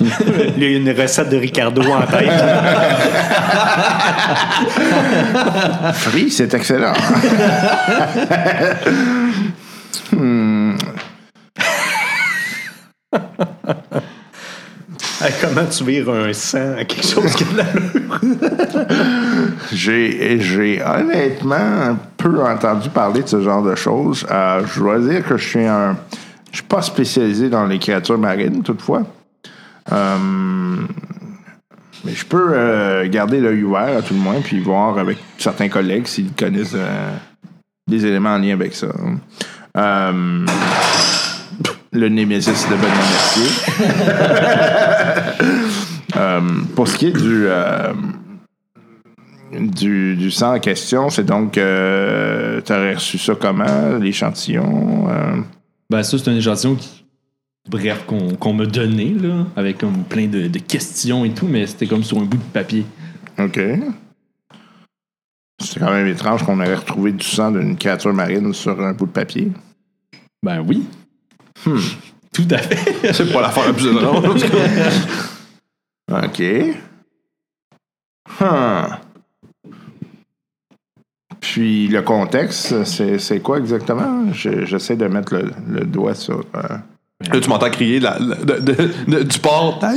Il y a une recette de Ricardo en tête. [laughs] Free, c'est excellent. Hey, comment tu vires un sang à quelque chose qui a de l'allure? J'ai, j'ai honnêtement peu entendu parler de ce genre de choses. Euh, je dois dire que je suis un. Je suis pas spécialisé dans les créatures marines, toutefois. Euh, mais je peux euh, garder l'œil ouvert à tout le moins, puis voir avec certains collègues s'ils connaissent des éléments en lien avec ça. Le Némésis de Benoît Mercier. [laughs] Euh, pour ce qui est du. euh, du, du sang en question, c'est donc. Euh, T'aurais reçu ça comment, l'échantillon euh, Ben, ça, c'est un échantillon qui. Bref, qu'on qu'on m'a donné, là, avec comme plein de, de questions et tout, mais c'était comme sur un bout de papier. OK. C'est quand même étrange qu'on aurait retrouvé du sang d'une créature marine sur un bout de papier. Ben oui. Tout à fait. C'est pas l'affaire la plus cas. OK. Huh. Puis le contexte, c'est quoi exactement? Je- J'essaie de mettre le, le doigt sur. euh, Là, tu m'entends crier la- la- de- de- de- du port. [laughs]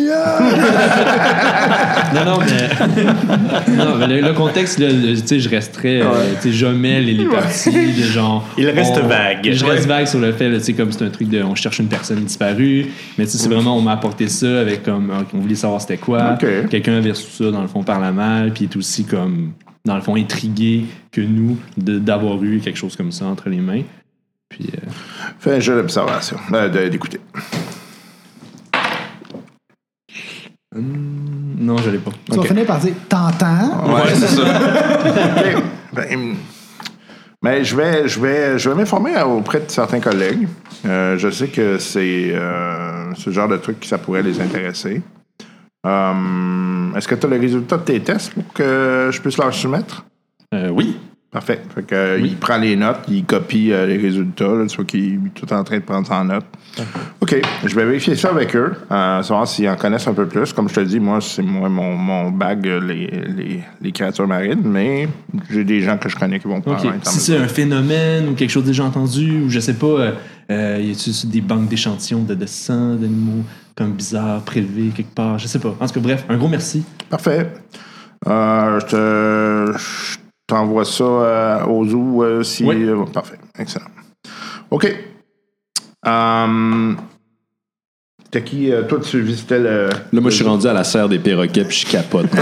Non, non, mais. [laughs] non, mais le, le contexte, là, tu sais, je resterais. euh, tu sais, j'omets les, les parties de genre. Il reste on- vague. Je reste vague sur le fait, tu sais, comme c'est un truc de. On cherche une personne disparue. Mais tu sais, c'est vraiment, on m'a apporté ça avec comme. On voulait savoir c'était quoi. Quelqu'un avait reçu ça, dans le fond, par la malle. Puis il est aussi comme. Dans le fond, intrigué que nous d'avoir eu quelque chose comme ça entre les mains. Puis. euh, Fais un jeu d'observation, euh, d'écouter. non, je l'ai pas. Tu vas finir par dire T'entends? Ouais, c'est ça. [laughs] OK. Ben, mais je vais, je vais, je vais m'informer auprès de certains collègues. Euh, je sais que c'est euh, ce genre de truc que ça pourrait les intéresser. Euh, Est-ce que tu as le résultat de tes tests pour que je puisse leur soumettre? Euh, oui. Parfait. Fait que, euh, Il prend les notes, il copie euh, les résultats, là, vois qu'il est tout en train de prendre ça en note. OK. Je vais vérifier ça avec eux, euh, savoir s'ils en connaissent un peu plus. Comme je te dis, moi, c'est moi, mon, mon bag, euh, les, les, les créatures marines, mais j'ai des gens que je connais qui vont prendre temps Si c'est un phénomène ou quelque chose déjà entendu, ou je sais pas, euh, y a-t-il des banques d'échantillons de, de sang d'animaux comme bizarres prélevés quelque part? Je sais pas. En tout cas, bref, un gros merci. Parfait. Je te- je t'envoie ça euh, au zoo euh, si. Oui. euh, parfait. Excellent. OK. Um, T'as qui, euh, toi, tu visitais le. Là, moi, je suis rendu à la serre des perroquets, puis je capote. [laughs]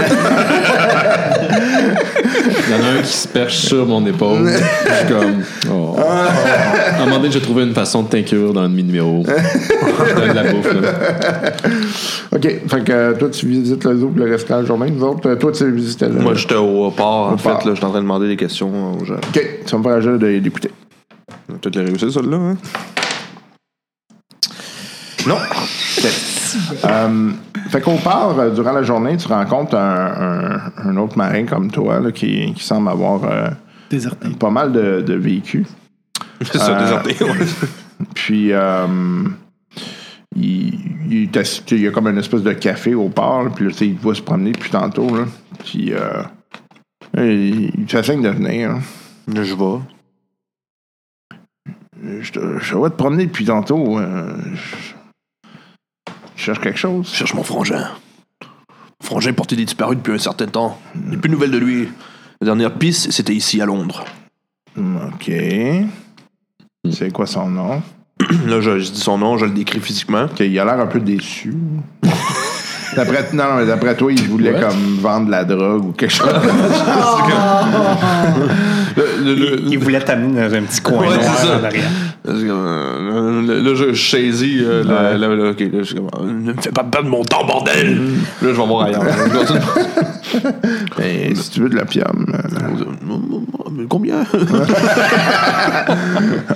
Il y en a un qui se perche sur mon épaule. Je suis comme. Oh. À un moment donné, j'ai trouvé une façon de t'inclure dans un de mes numéros. [laughs] de la bouffe, là. OK. Fait que euh, toi, tu visites le zoo le restant de la journée. Nous autres, euh, toi, tu visitais le. Moi, j'étais au port, en Au fait. là, J'étais en train de demander des questions aux gens. OK. Tu vas me faire un jeu de- d'écouter. On va Peut-être les réussir, celle-là. Hein? Non? Euh, fait qu'au part, euh, durant la journée, tu rencontres un, un- un autre marin comme toi là, qui, qui semble avoir euh, Déserté. pas mal de, de véhicules. [laughs] C'est ça, Euh, déserté. ouais. [laughs] Puis, euh, il, il, y a comme une espèce de café au port, là, puis là, tu sais, il va se promener depuis tantôt. Là, puis, euh, il, il te fait signe de venir. hein. Je vais. Je, te- je vais te promener depuis tantôt. euh, je, je cherche quelque chose. Je cherche mon frangin. Mon frangin porté disparu depuis un certain temps. Il n'y a plus de nouvelles de lui. La dernière piste, c'était ici, à Londres. OK. C'est quoi son nom? [clears throat] Là, je, je dis son nom, je le décris physiquement. Ok, il a l'air un peu déçu. [laughs] D'après, non, non, mais d'après toi, il voulait Ouais. comme vendre de la drogue ou quelque chose. [laughs] [laughs] Le- le- le- Il voulait t'amener dans un petit coin Ouais, noir c'est ça. en arrière. Euh, Là, je, je saisis. euh, la- la- la- ok, là, je suis comme, euh, ne me fais pas perdre mon temps, bordel! Là, je vais voir ailleurs. [laughs] Mais si tu veux de l'opium, euh, Combien?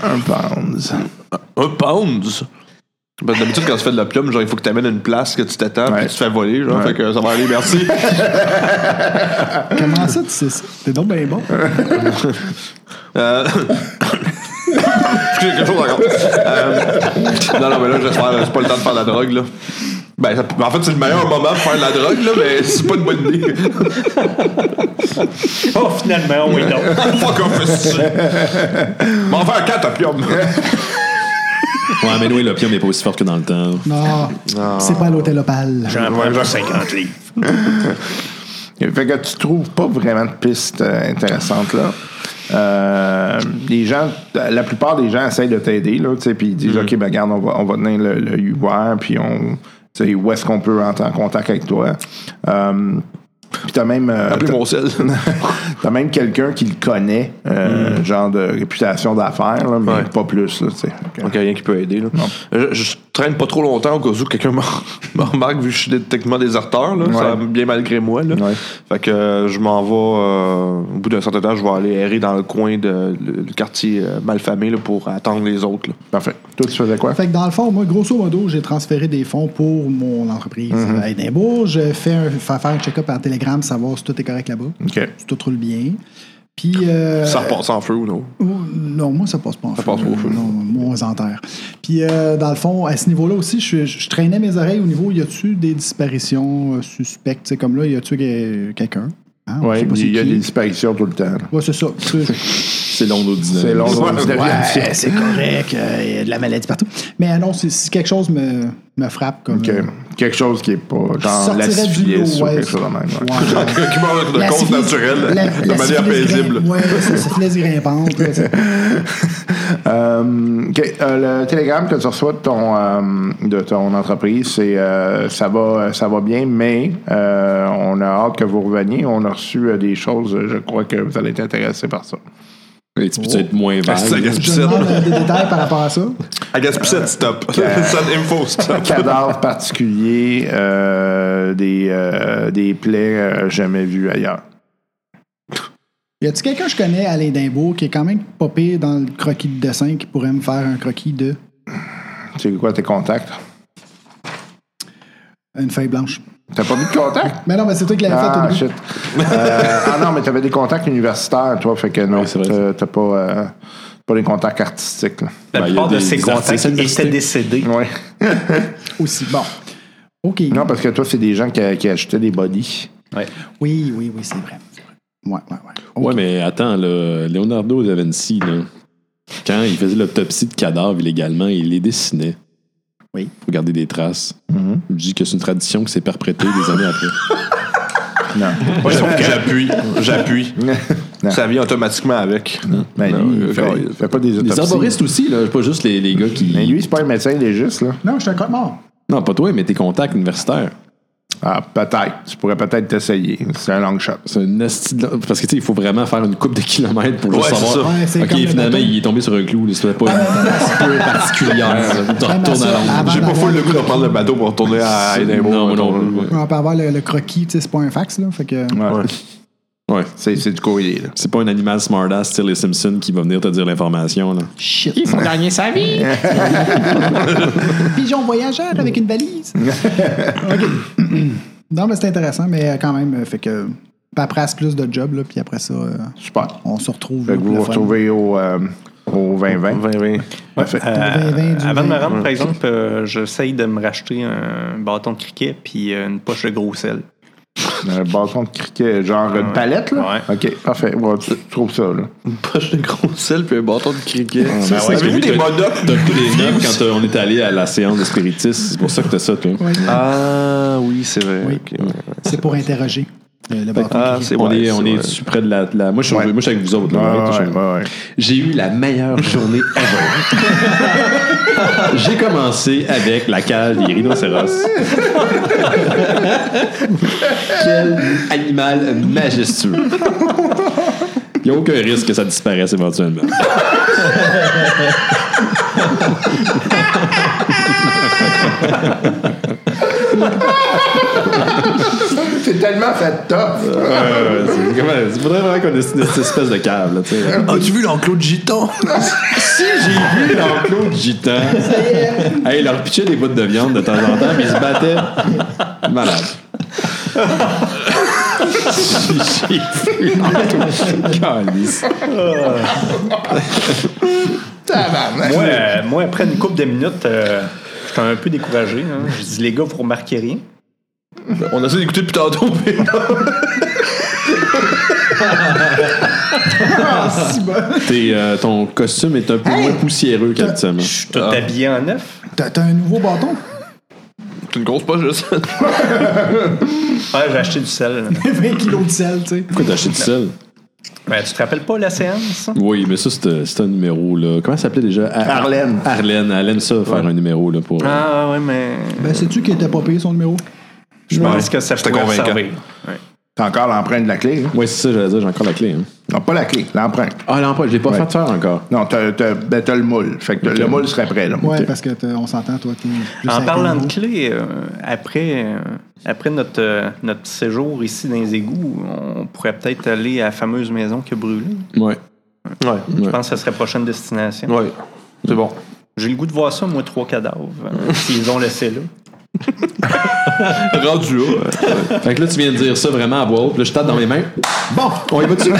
un pound. Un pound! Que D'habitude, quand tu fais de l'opium, genre, il faut que tu amènes une place que tu t'attends, Ouais. puis tu te fais voler, genre, Ouais. fait que ça va aller, merci. [laughs] Comment ça, tu sais ça? T'es donc bien bon. Euh, [coughs] J'ai quelque chose encore. Euh, non, non, mais là, j'espère, c'est pas le temps de faire de la drogue, là. Ben, ça- en fait, c'est le meilleur moment pour faire de la drogue, là, mais c'est pas une bonne idée. Oh, finalement, oui, non. [laughs] Fuck off, c'est M'en faire quatre opium. [laughs] Ouais, mais oui, l'opium n'est pas aussi fort que dans le temps. Non, c'est pas à l'hôtel Opal. J'en prends pour 50 livres. [laughs] Fait que tu trouves pas vraiment de pistes euh, intéressantes là. Euh, les gens, la plupart des gens essayent de t'aider là, tu sais, puis ils disent ok, ben regarde, on va, on va tenir le, le ouvert, puis on, tu sais, où est-ce qu'on peut rentrer en contact avec toi. Euh, puis t'as même, euh, Appelez mon sel. [laughs] t'as même quelqu'un qui le connaît, euh, genre de réputation d'affaires, mais Ouais. pas plus là, tu sais. Fait que- Donc, rien qui peut aider, là. Je, je traîne pas trop longtemps au cas où quelqu'un [laughs] me remarque, vu que je suis techniquement déserteur, là. Ça, bien malgré moi, là. Ouais. Fait que euh, je m'en vais, euh, au bout d'un certain temps, je vais aller errer dans le coin de le, le quartier euh, malfamé, là, pour attendre les autres, là. Parfait. Toi, tu faisais quoi? Fait que dans le fond, moi, grosso modo, j'ai transféré des fonds pour mon entreprise Mhm. à Édimbourg. Je fais un, faire un check-up par télégramme, savoir si tout est correct là-bas, OK. si tout roule bien. Puis. euh, Ça repasse en feu ou non? Non, moi, ça passe pas en Ça feu. passe pas au feu. Non, moi, aux enterres. Puis, euh, dans le fond, à ce niveau-là aussi, je, traînais mes oreilles au niveau, y a-tu des disparitions euh, suspectes? Comme là, y a-tu que- quelqu'un? Hein? On c'est il y a qui. des disparitions tout le temps. Ouais, c'est ça. [laughs] C'est C'est Londres C'est long. ouais, c'est correct. euh, Il y a de la maladie partout. Mais euh, non, si, quelque chose me, me frappe comme. Euh, Quelque chose qui est pas genre la du syphilis ou ouais. quelque chose de même. ouais. genre, [laughs] Qui meurt de cause naturelle, la- de la manière paisible. Ouais, c'est ça, syphilis [laughs] grimpante. Euh, OK. Euh, le télégramme que tu reçois de ton, euh, de ton entreprise, c'est euh, ça, va, ça va bien, mais euh, on a hâte que vous reveniez. On a reçu euh, des choses, je crois que vous allez être intéressé par ça. Et tu peux être moins c'est ça, vague. Demande euh, des détails par rapport à ça. À Gaspissette, stop. [laughs] Cette info, stop. [laughs] Cadavre particulier, euh, des, euh, des plaies euh, jamais vues ailleurs. Y a-tu quelqu'un que je connais à l'Édimbourg qui est quand même pas pire dans le croquis de dessin qui pourrait me faire un croquis de? C'est quoi tes contacts? une feuille blanche? T'as pas mis de contact? Mais non, mais c'est toi qui l'avais fait au Ah, début. shit. Euh, ah non, mais t'avais des contacts universitaires, toi, fait que non, Ouais, c'est vrai, t'as- pas, euh, pas des contacts artistiques. Là. La Ben, plupart de des contacts étaient décédés. Ouais. [laughs] Aussi. Bon. OK. Non, parce que toi, c'est des gens qui, qui achetaient des bodies. Ouais. Oui, oui, oui, c'est vrai. c'est vrai. Ouais, ouais, ouais. Ouais, mais attends, là, Leonardo da Vinci, là, quand il faisait l'autopsie de cadavres illégalement, il les dessinait. Oui. Pour garder des traces. Mhm. Je dis que c'est une tradition qui s'est perprétée des années après. [laughs] Non. Ouais, sauf que j'appuie. J'appuie. [laughs] Non. Ça vient automatiquement avec. Ben, Non, lui, il fait, gars, il fait pas des Les arboristes aussi, là, pas juste les, les gars qui. Mais lui, c'est pas un médecin légiste, là. Non, je suis un mort. Non, pas toi, mais tes contacts universitaires. Ah, peut-être. Tu pourrais peut-être t'essayer. C'est un long shot. C'est une esti de- Parce que tu sais, il faut vraiment faire une coupe de kilomètres pour Ouais, c'est savoir. ça. Ouais, c'est ok, comme le finalement, il est tombé sur un clou. C'était pas une [laughs] un peu particulière. Tu retournes à Londres. J'ai pas full le goût de prendre le bateau pour retourner à Edinburgh. Non, non, ouais. On peut avoir le, le croquis, tu sais, c'est pas un fax, là. Fait que. Ouais. C'est, c'est du courrier, là. C'est pas un animal smartass, style les Simpsons, qui va venir te dire l'information. là. Shit. Il faut gagner sa vie. [laughs] Pigeon voyageur avec une valise. [laughs] OK. non, mais c'est intéressant, mais quand même, euh, fait que. Paperasse plus de job, là, puis après ça, euh, Super. on se retrouve. Fait là, que vous vous retrouvez au, euh, au 2020. 20-20. Parfait. Euh, Ton vin, vin, du avant de me rendre, par exemple, euh, j'essaye de me racheter un bâton de cricket puis une poche de gros sel. Un bâton de cricket, genre une palette, là? Ouais. OK, parfait. Ouais, tu, tu trouves ça, là. Une poche de gros sel puis un bâton de cricket. Ben ouais, parce que Avez-vous lui, des t'as- monocles? T'as pris des notes quand euh, on est allé à la séance de spiritisme. C'est pour ça que t'as ça, toi. Ouais. Ah oui, c'est vrai. Oui. Ok, ouais. C'est pour interroger. Ah, c'est On ouais, est, on est dessus près de la. la- moi, je suis Ouais. moi, je suis avec vous autres. là, Ouais, right? ouais, Je- ouais, ouais. J'ai eu la meilleure journée ever. J'ai commencé avec la cage des rhinocéros. Quel animal majestueux. Il n'y a aucun risque que ça disparaisse éventuellement. C'est tellement fait tough. c'est comment- il faudrait vraiment qu'on ait cette espèce de cave. Là. As-tu vu l'enclos de gitan? [laughs] si j'ai vu l'enclos de gitan, hey, il leur pitchait des bouts de viande de temps en temps, mais ils se battaient malade. j'ai vu l'enclos. Moi, euh, moi, après une couple de minutes, euh, j'étais un peu découragé. hein. Je dis, les gars, vous remarquez rien. On essaie d'écouter depuis tantôt, [laughs] mais T'es, euh, ton costume est un peu moins poussiéreux qu'habituellement. Je suis tout habillé en neuf. T'as t'as un nouveau bâton? c'est une grosse poche de ça. [laughs] Ouais, j'ai acheté du sel. [laughs] 20 kilos de sel, tu sais. Pourquoi t'as acheté du sel? Ben, tu te rappelles pas la séance? Oui, mais ça, c'était c'était un numéro. là. Comment ça s'appelait déjà? Ar- Arlène. Arlène. Elle aime ça, faire un numéro là, pour. Ah, ouais, mais. Ben, sais-tu qu'il était pas payé son numéro? Je pense que ça pourrait servir. Ouais. T'as encore l'empreinte de la clé. hein? Oui, c'est ça, j'allais dire, j'ai encore la clé. hein. Non, pas la clé, l'empreinte. Ah, l'emploi, je l'ai pas Ouais. fait faire encore. Non, t'as, t'as, ben, t'as le moule. Fait que le moule serait prêt, là. Ouais, parce que on s'entend, toi, t'es plus En parlant de clés, euh, après, euh, après notre, euh, notre séjour ici dans les égouts, on pourrait peut-être aller à la fameuse maison qui a brûlé. Ouais, Je pense que ce serait prochaine destination. ouais. C'est bon. J'ai le goût de voir ça, moi, trois cadavres, euh, [laughs] s'ils ont laissé là. [laughs] Rendu là. Fait que là, tu viens de dire ça vraiment à voix haute. Là, je tape dans mes mains. Bon, on y va dessus.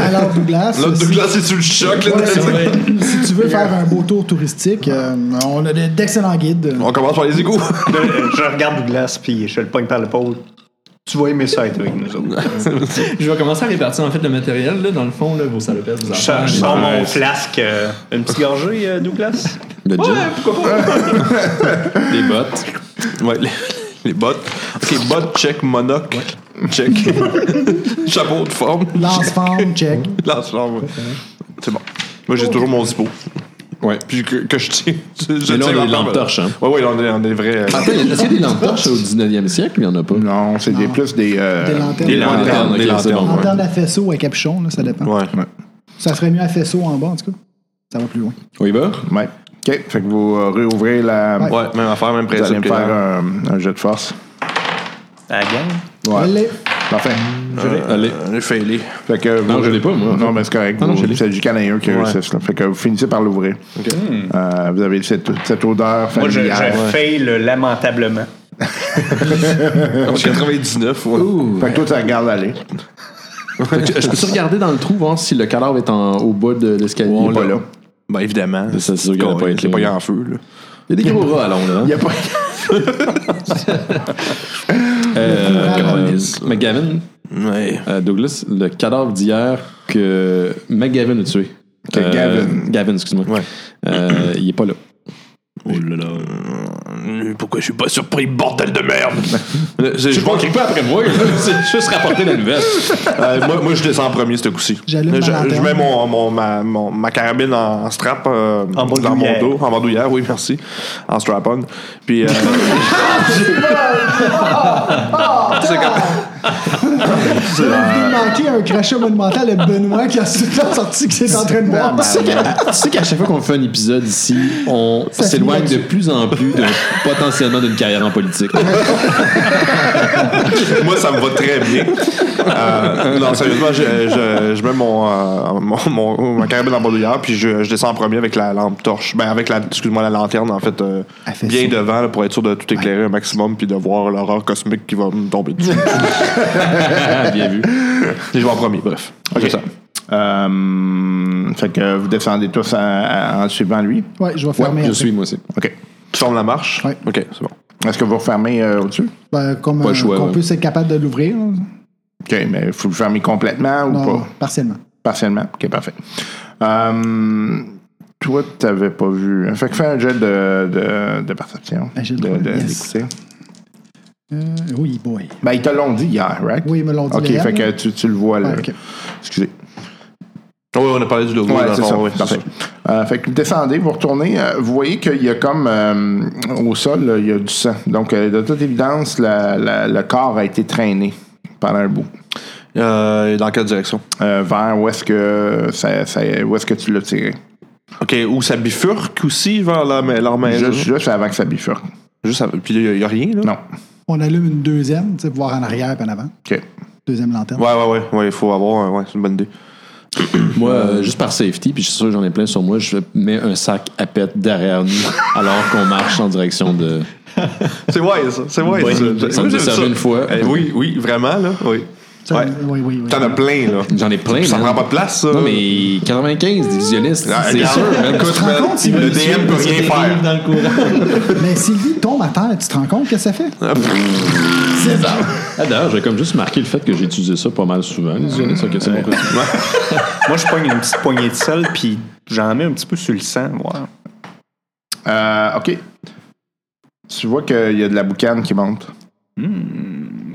Alors, Douglas, L'autre si- Douglas, c'est sur le choc. Là, Ouais, c'est vrai. [laughs] si tu veux faire un beau tour touristique, euh, on a de- d'excellents guides. On commence par les égouts. Là, je regarde Douglas, puis je le pogne par l'épaule. Tu vas aimer ça être avec nous autres. [laughs] Je vais commencer à répartir en fait le matériel, là, dans le fond, là, vos salopettes, vos affaires. je les- sors mon flasque. euh, une petite gorgée, euh, Douglas? Le gin. Des [laughs] bottes. Ouais, les, les bottes. Ok, bottes, check, monocle, check. [laughs] Chapeau de forme. Lance-femme, check. Lance-flamme, ouais. C'est bon. Moi, j'ai toujours mon zippo. Ouais. Puis que, que je tiens. [laughs] Je, Mais là, on a des lampes torches, hein. Ouais, ouais, on est, on est vrai. euh, Attends, est-ce qu'il y a des lampes torches au 19e siècle? Ou il n'y en a pas? Non, c'est des, plus des. euh, Des lanternes. Des Ouais, lanternes, ok, des lanternes. ouais. À faisceau à capuchon, là, ça dépend. Ouais. Ça serait mieux à faisceau en bas, en tout cas. Ça va plus loin. On y va? Ouais. OK. Fait que vous euh, réouvrez la. Ouais. Ouais, même affaire, même Vous allez principe. me faire un, un jet de force. À la gang? Ouais. l'ai. Parfait. Allez. On est failé. Fait que Non, vous- je l'ai pas, moi. Non, mais c'est correct. Ah non, Vous- je l'ai. C'est du canadien qui Ouais. réussisse. là. Fait que vous finissez par l'ouvrir. Euh, vous avez cette, cette odeur Moi, je, je faille le lamentablement. [laughs] 99, ouais. Fait que toi, tu regardes aller. Je peux-tu regarder dans le trou, voir si le cadavre est en, au bas de l'escalier? Il est pas là. Ben, évidemment. C'est sûr qu'il pas est là. pas en feu, là. Il y a des gros rats à l'ombre, là. Il n'y a pas. [laughs] [laughs] Euh, euh, McGavin, Ouais. euh, Douglas, le cadavre d'hier que McGavin a tué. Que Gavin. Gavin, excuse-moi. Ouais. Euh, il est pas là. Oh là là. Pourquoi je suis pas surpris, bordel de merde? [laughs] je Je pas pas après moi, [laughs] c'est juste rapporter la nouvelle. Euh, moi, moi, je descends en premier, ce coup-ci. J'allume je, je mets mon, mon- ma, mon- ma carabine en, en strap euh, En dans mon dos. En bandoulière, oui, merci. En strap-on. Puis. Euh, [laughs] c'est. [laughs] J'ai envie de manquer un crachat monumental de Benoît qui a sorti que c'est en train de boire. Tu sais qu'à chaque fois qu'on fait un épisode ici, on s'éloigne de plus en plus de, potentiellement d'une carrière en politique. [laughs] Moi, ça me va très bien. Euh, non, sérieusement, je, je, je mets mon, euh, mon, mon- ma carabine en bandoulière, puis je, je descends en premier avec la lampe torche. Ben, avec la, excuse-moi, la lanterne, en fait, euh, fait bien ça. devant, là, pour être sûr de tout éclairer un maximum, puis de voir l'horreur cosmique qui va me tomber dessus. [laughs] [laughs] Bien vu. Vais en premier, bref. C'est ça. Euh, fait que vous descendez tous en, en suivant lui? Ouais, je vais fermer. Je après. suis, moi aussi. OK. Tu fermes la marche? Ouais. OK, c'est bon. Est-ce que vous refermez euh, au-dessus? Ben, comme Pas le euh, choix, qu'on ouais. puisse être capable de l'ouvrir. là. OK, mais il faut le fermer complètement ou Non, pas? partiellement. Partiellement? OK, parfait. Euh, toi, tu n'avais pas vu. Fait que fais un jet de, de, de perception. Un jet de de, quoi? de- Yes. d'écouter. Euh, oui, boy. Ben, ils te l'ont dit hier, right? Oui, ils me l'ont dit OK, hier, fait là. que tu, tu le vois là. Ok. Excusez. Oui, on a parlé du logo. Ouais, dans fond, ça. c'est Parfait. Euh, fait que vous descendez, vous retournez, euh, vous voyez qu'il y a comme euh, au sol, là, il y a du sang. Donc, euh, de toute évidence, la- la- le corps a été traîné pendant un bout. Euh, dans quelle direction? Euh, vers où est-ce que ça, ça- où est-ce que tu l'as tiré? OK, ou ça bifurque aussi vers la, leur maison? Juste, juste avant que ça bifurque. Juste avant- Puis il n'y a, rien, là? Non. On allume une deuxième, tu sais, pour voir en arrière et en avant. OK. Deuxième lanterne. Ouais, ouais, ouais. Ouais, il faut avoir. Ouais, c'est une bonne idée. [clears throat] Moi, euh, juste par safety, puis je suis sûr que j'en ai plein sur moi, je mets un sac à pète derrière nous [laughs] alors qu'on marche en direction de. C'est ça. C'est ouais, Bonne ça. Ça a servi une fois. Eh, oui, oui, vraiment, là. Oui. Ça, Ouais. oui, oui, oui. T'en as plein, là. J'en ai plein. Ça man. prend pas de place, ça. Non, mais 95 divisionnistes, Ah, c'est sûr. man. Tu te rends man, compte si le DM peut rien faire. dans le courant. [laughs] Mais Sylvie tombe à terre, tu te rends compte que ça fait? C'est ça. Ah, D'ailleurs, j'ai comme juste marqué le fait que j'ai utilisé ça pas mal souvent, les visionnistes. Ok, c'est. [laughs] Moi, je pogne une petite poignée de sel, puis j'en mets un petit peu sur le sang. Euh, OK. Tu vois qu'il y a de la boucane qui monte.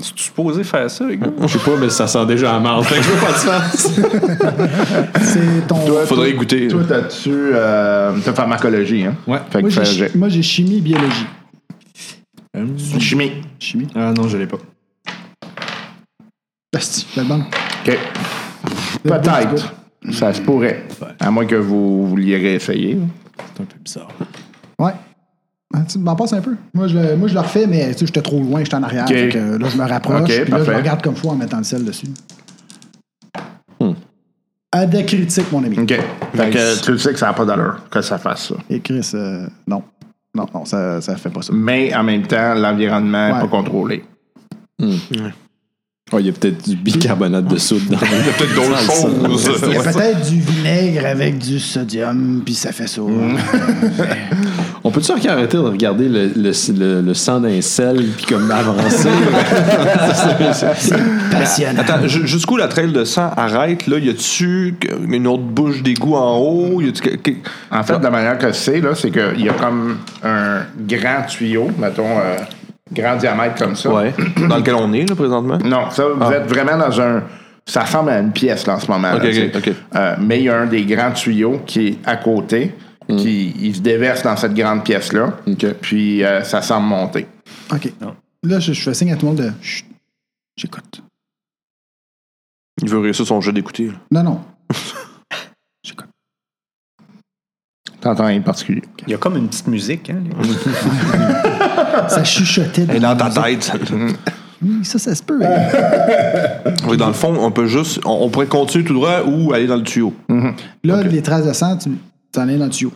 C'est supposé faire ça, gars? Je sais pas, mais ça sent déjà la marde. Fait que je veux pas te faire. [laughs] C'est ton. Toi, Faudrait goûter. Toi, t'as-tu. Euh, t'as pharmacologie, hein? Ouais. Fait que Moi, j'ai, jet. moi, j'ai chimie et biologie. Chimie. Chimie. Ah non, je l'ai pas. Asti, c'est bon. OK. Peut-être. Ça se pourrait. À moins que vous vouliez réessayer. C'est un peu bizarre. Ouais. Ah, Tu m'en passes un peu. Moi, je, le- moi, je le refais, mais tu sais, j'étais trop loin, j'étais en arrière. Ok. Fait que, là, je me rapproche. Puis là, je regarde comme fou en mettant le sel dessus. À des critiques, mon ami. OK. Fait que tu le sais que ça n'a pas d'allure que ça fasse ça. Et Chris, euh, non. Non, non, ça, ça fait pas ça. Mais en même temps, l'environnement n'est Ouais. pas contrôlé. Oh, il y a peut-être du bicarbonate de soude dans Il y a peut-être d'autres [laughs] choses. Il y a peut-être du vinaigre avec du sodium, puis ça fait ça. [laughs] On peut-tu arrêter de regarder le, le, le, le sang d'un sel puis comme avancer? [laughs] Passionnant. Attends, ju- jusqu'où la trail de sang arrête, là? Y a-tu une autre bouche d'égout en haut? Y En fait, la manière que c'est, là, c'est qu'il y a comme un grand tuyau, mettons, euh, grand diamètre comme ça. Ouais. [clears throat] Dans lequel on est, là, présentement? Non, ça, vous êtes vraiment dans un. Ça ressemble à une pièce, là, en ce moment. Euh, mais il y a un des grands tuyaux qui est à côté, qui il se déverse dans cette grande pièce-là. Puis euh, ça semble monter. OK. Là, je, je fais signe à tout le monde de. Chut, j'écoute. Il veut réussir son jeu d'écouter. Non, non. [laughs] j'écoute. T'entends rien de particulier. Il y a comme une petite musique, hein? [laughs] Ça chuchotait. Elle est dans ta tête. ça. Oui, ça, ça se peut. hein. [laughs] Oui, dans le fond, on peut juste. On, on pourrait continuer tout droit ou aller dans le tuyau. Là, les traces de sang, tu t'en es dans le tuyau.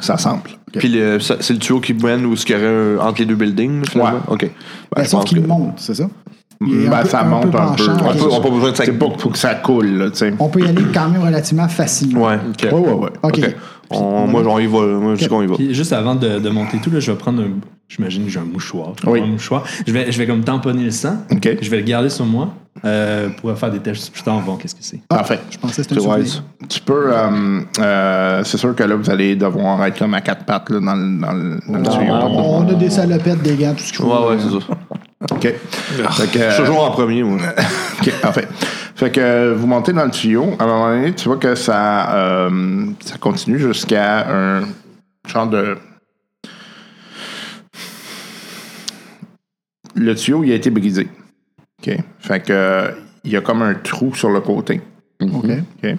Ça semble. Puis le- ça- c'est le tuyau qui mène où ce qu'il y aurait entre les deux buildings, là, finalement? Ouais. OK. Ben, Ben, sauf qu'il que- monte, c'est ça? Est Ben, peu- ça un monte peu un peu. On peut, on peut besoin de ça. C'est pas pour que ça coule, là, tu sais. On peut y aller quand même relativement facilement. Ouais. Ouais, ouais, ouais. OK. OK. On- moi, on y va. Moi, je dis qu'on y va. Puis juste avant de, de monter tout, là, je vais prendre un. J'imagine que j'ai un mouchoir. Je vais Oui. un mouchoir. Je vais, je vais comme tamponner le sang. OK. Je vais le garder sur moi euh, pour faire des tests plus tard. Bon, qu'est-ce que c'est? Parfait. Je pensais que c'était un wise. Tu peux. euh, euh, c'est sûr que là, vous allez devoir être comme à quatre pattes là, dans le, dans le, dans le tuyau. On a des salopettes, des gants, tout ce qu'il faut. Ouais, ouais, c'est ça. OK. Fait que, Je suis toujours en premier, moi. [laughs] OK, parfait. Fait que euh, vous montez dans le tuyau. À un moment donné, tu vois que ça, euh, ça continue jusqu'à un genre de. Le tuyau, il a été brisé. OK. Fait que euh, il y a comme un trou sur le côté. OK. OK.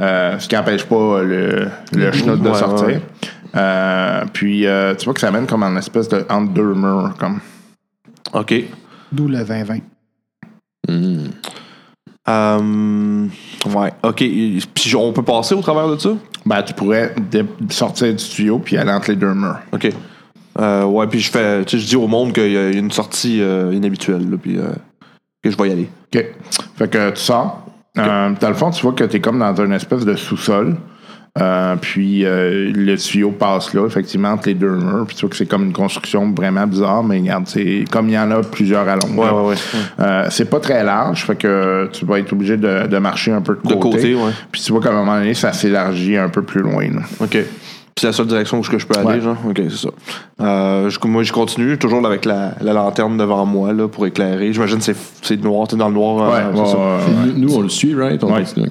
Euh, ce qui n'empêche pas le, le de Ouais, sortir. ouais. Euh, puis euh, tu vois que ça mène comme en espèce de entre deux murs. Comme. OK. D'où le 20-20. Euh, ouais, OK. Puis on peut passer au travers de ça? Ben, tu pourrais sortir du tuyau puis aller entre les deux murs. OK. Euh, ouais, puis je fais, tu sais, je dis au monde qu'il y a une sortie euh, inhabituelle, là, puis euh, que je vais y aller. OK. Fait que tu sors. Euh, dans le fond, tu vois que tu es comme dans une espèce de sous-sol. Euh, puis euh, le tuyau passe là, effectivement, entre les deux murs. Puis tu vois que c'est comme une construction vraiment bizarre, mais regarde, c'est comme il y en a plusieurs à longueur. Ouais, ouais, ouais. Euh, c'est pas très large, fait que tu vas être obligé de, de marcher un peu de De côté. côté, ouais. Puis tu vois qu'à un moment donné, ça s'élargit un peu plus loin. là. OK. C'est la seule direction où je je peux aller, Ouais. genre? OK, c'est ça. Euh, je- moi, je continue, toujours avec la, la lanterne devant moi, là, pour éclairer. J'imagine que c'est, c'est noir, t'es dans le noir. Ouais, euh, c'est ouais, ça. Nous, on le suit, right? On Ouais. s'il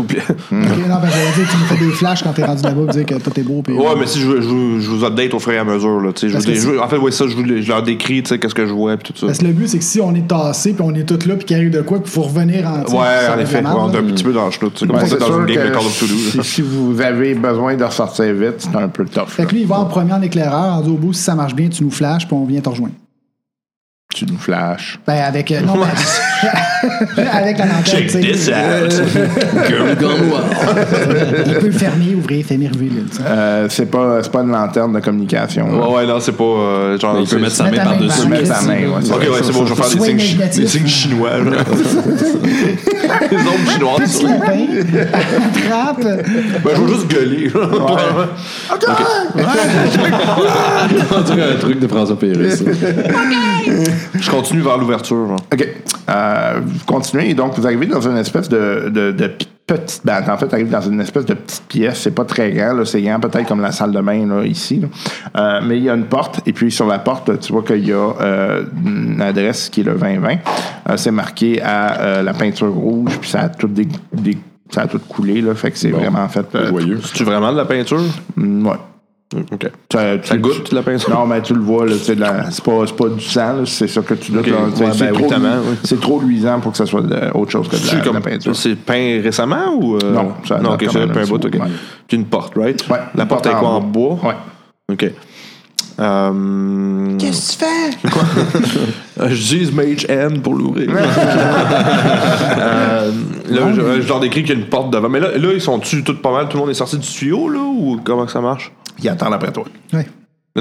vous plaît. [laughs] Ok, non, ben, j'allais dire, tu nous fais des flashs quand t'es rendu là-bas pour dire que tout est beau. Puis, Ouais, mais si je, vous- je, je vous update au fur et à mesure, là, je vous dé- c'est- je- en fait, ouais, ça, je, vous- je leur décris, tu sais, qu'est-ce que je vois, puis tout ça. Parce que le but, c'est que si on est tassé puis on est tous là puis qu'il arrive de quoi, qu'il faut revenir en. Ouais, en effet, on est un petit peu dans le sais, comme dans une game de Call of Duty. si vous avez besoin de ressortir vite, c'est un peu tough. Fait que lui, il va en premier en éclaireur, en dit au bout, si ça marche bien, tu nous flashes puis on vient te rejoindre. Tu nous flashes. Ben, avec. euh, non, ben, [laughs] avec la lanterne, tu sais. Girl gone wild. Il peut le fermer, ouvrir, fermer, ouvrir. là, tu sais. Euh, c'est pas, c'est pas une lanterne de communication. Ouais, ouais, non, c'est pas. euh, genre, Il peut c'est- mettre sa Mettre main par-dessus. devant, Mettre qu'est-ce sa main, ouais, Ok, ouais, c'est bon, je vais faire des signes, des signes chinois. là. [laughs] les ombres chinoises. Petit lapin, attrape. Ben, je vais juste gueuler. [laughs] On dirait un truc de François Pérusse. ça. Je continue vers l'ouverture. genre. OK. Euh, vous continuez et donc vous arrivez dans une espèce de, de, de p- petite ben, En fait, vous arrivez dans une espèce de petite pièce. C'est pas très grand. là. C'est grand peut-être comme la salle de bain là, ici. là. Euh, mais il y a une porte et puis sur la porte, tu vois qu'il y a euh, une adresse qui est le 2020. Euh, c'est marqué à euh, la peinture rouge puis ça a tout dé- ça a tout coulé. Là, fait que c'est vraiment fait... euh, Joyeux. C'est-tu vraiment de la peinture? mm, ouais. OK. Ça, tu- Ça goûte, la peinture? Non, mais tu le vois, c'est pas, c'est pas du sang, c'est ça que tu doutes. Ok. là, tu sais, Ouais, c'est, ben, trop, évidemment, oui. c'est trop luisant pour que ça soit de- autre chose que de la, C'est de la comme peinture. C'est peint récemment ou. euh, Non, ça non, même peint un bout, ok. ouais. Une porte, right? Ouais, La porte porte est quoi en en bois? Ouais. Ok. Euh... Qu'est-ce que tu fais? [laughs] Euh, Je dis Mage N pour l'ouvrir. [laughs] Euh, là, je, je leur décris qu'il y a une porte devant. Mais là, là ils sont-tu tout pas mal? Tout le monde est sorti du tuyau, là? Ou comment que ça marche? Il attend après toi. Ouais.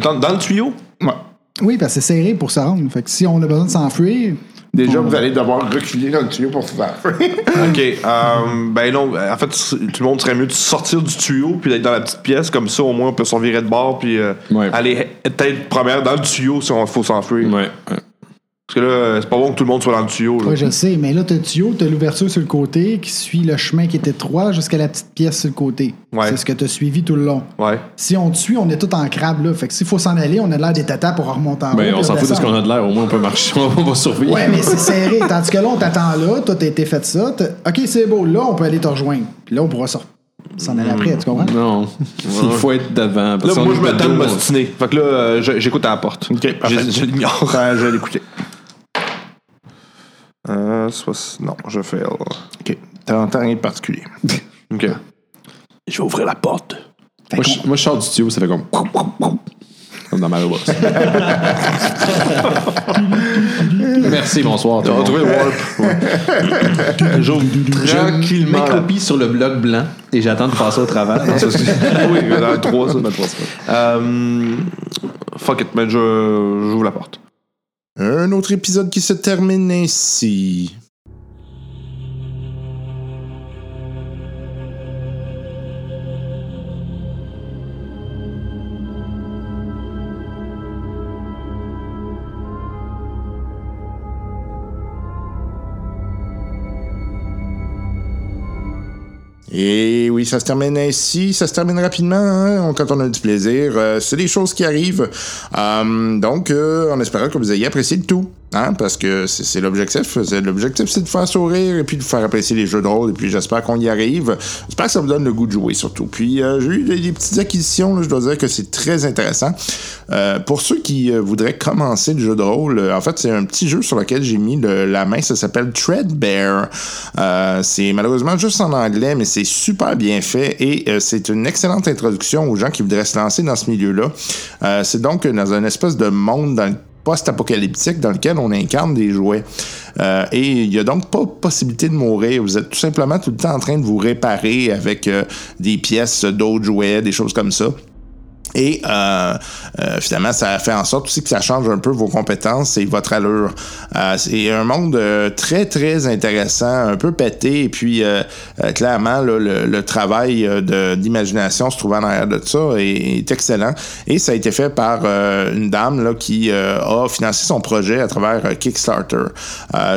Dans, dans le tuyau? Ouais. Oui, parce que c'est serré pour se rendre. Fait que si on a besoin de s'enfuir, Déjà, vous allez devoir reculer dans le tuyau pour se faire. [laughs] OK. euh, ben non, en fait, tout le monde serait mieux de sortir du tuyau puis d'être dans la petite pièce. Comme ça, au moins, on peut s'en virer de bord puis euh, Ouais. aller peut-être première dans le tuyau si on faut s'enfuir. Ouais. Parce que là, c'est pas bon que tout le monde soit dans le tuyau. là. oui, je le sais, mais là, t'as le tuyau, t'as l'ouverture sur le côté qui suit le chemin qui est étroit jusqu'à la petite pièce sur le côté. Ouais. C'est ce que t'as suivi tout le long. Ouais. Si on te suit, on est tout en crabe, là. Fait que s'il faut s'en aller, on a l'air des tatas pour remonter en haut. Ben, on puis s'en fout de ce qu'on a de l'air. Au moins, on peut marcher. [laughs] On va survivre. Ouais, mais c'est serré. Tandis que là, on t'attend là, toi, t'as été fait ça. OK, c'est beau, là, on peut aller te rejoindre. Puis là, on pourra sortir. S'en aller après, tu comprends? Non. Il faut être devant. parce Là, moi, je me de de on- m'ostiner. Fait que là, euh, j'écoute à la porte. OK, parfait. Je, l'ignore. Je vais l'écouter. Euh, soit- non, je fais. OK. T'entends rien de particulier. [laughs] OK. Je vais ouvrir la porte. Moi, je, moi, je sors du tuyau, ça fait comme. [laughs] Comme dans Mario Bros. [laughs] Merci, bonsoir. monde. trouver le warp. J'ouvre Je tranquillement. m'accroupis sur le bloc blanc et j'attends de passer au travers. Non, ça, oui, dans le 3, ça. Dans le trois, c'est pas- Euh, fuck it, mais je j'ouvre la porte. Un autre épisode qui se termine ainsi. Et oui, ça se termine ainsi. Ça se termine rapidement hein, quand on a du plaisir. Euh, c'est des choses qui arrivent. Euh, donc, euh, en espérant que vous ayez apprécié le tout. Hein, parce que c'est l'objectif. L'objectif, c'est de faire sourire et puis de faire apprécier les jeux de rôle. Et puis, j'espère qu'on y arrive. J'espère que ça vous donne le goût de jouer, surtout. Puis, euh, j'ai eu des, petites acquisitions. là, je dois dire que c'est très intéressant. Euh, pour ceux qui euh, voudraient commencer le jeu de rôle, euh, en fait, c'est un petit jeu sur lequel j'ai mis la main. Ça s'appelle Threadbare. Euh, c'est malheureusement juste en anglais, mais c'est super bien fait et c'est une excellente introduction aux gens qui voudraient se lancer dans ce milieu-là. C'est donc dans un espèce de monde dans le post-apocalyptique dans lequel on incarne des jouets. Euh, et il n'y a donc pas possibilité de mourir. Vous êtes tout simplement tout le temps en train de vous réparer avec euh, des pièces d'autres jouets, des choses comme ça. Et euh, euh, finalement, ça fait en sorte aussi que ça change un peu vos compétences et votre allure. Euh, c'est un monde euh, très, très intéressant, un peu pété. Et puis, clairement, le, travail d'imagination se trouvant derrière de ça est, est excellent. Et ça a été fait par une dame qui a financé son projet à travers Kickstarter.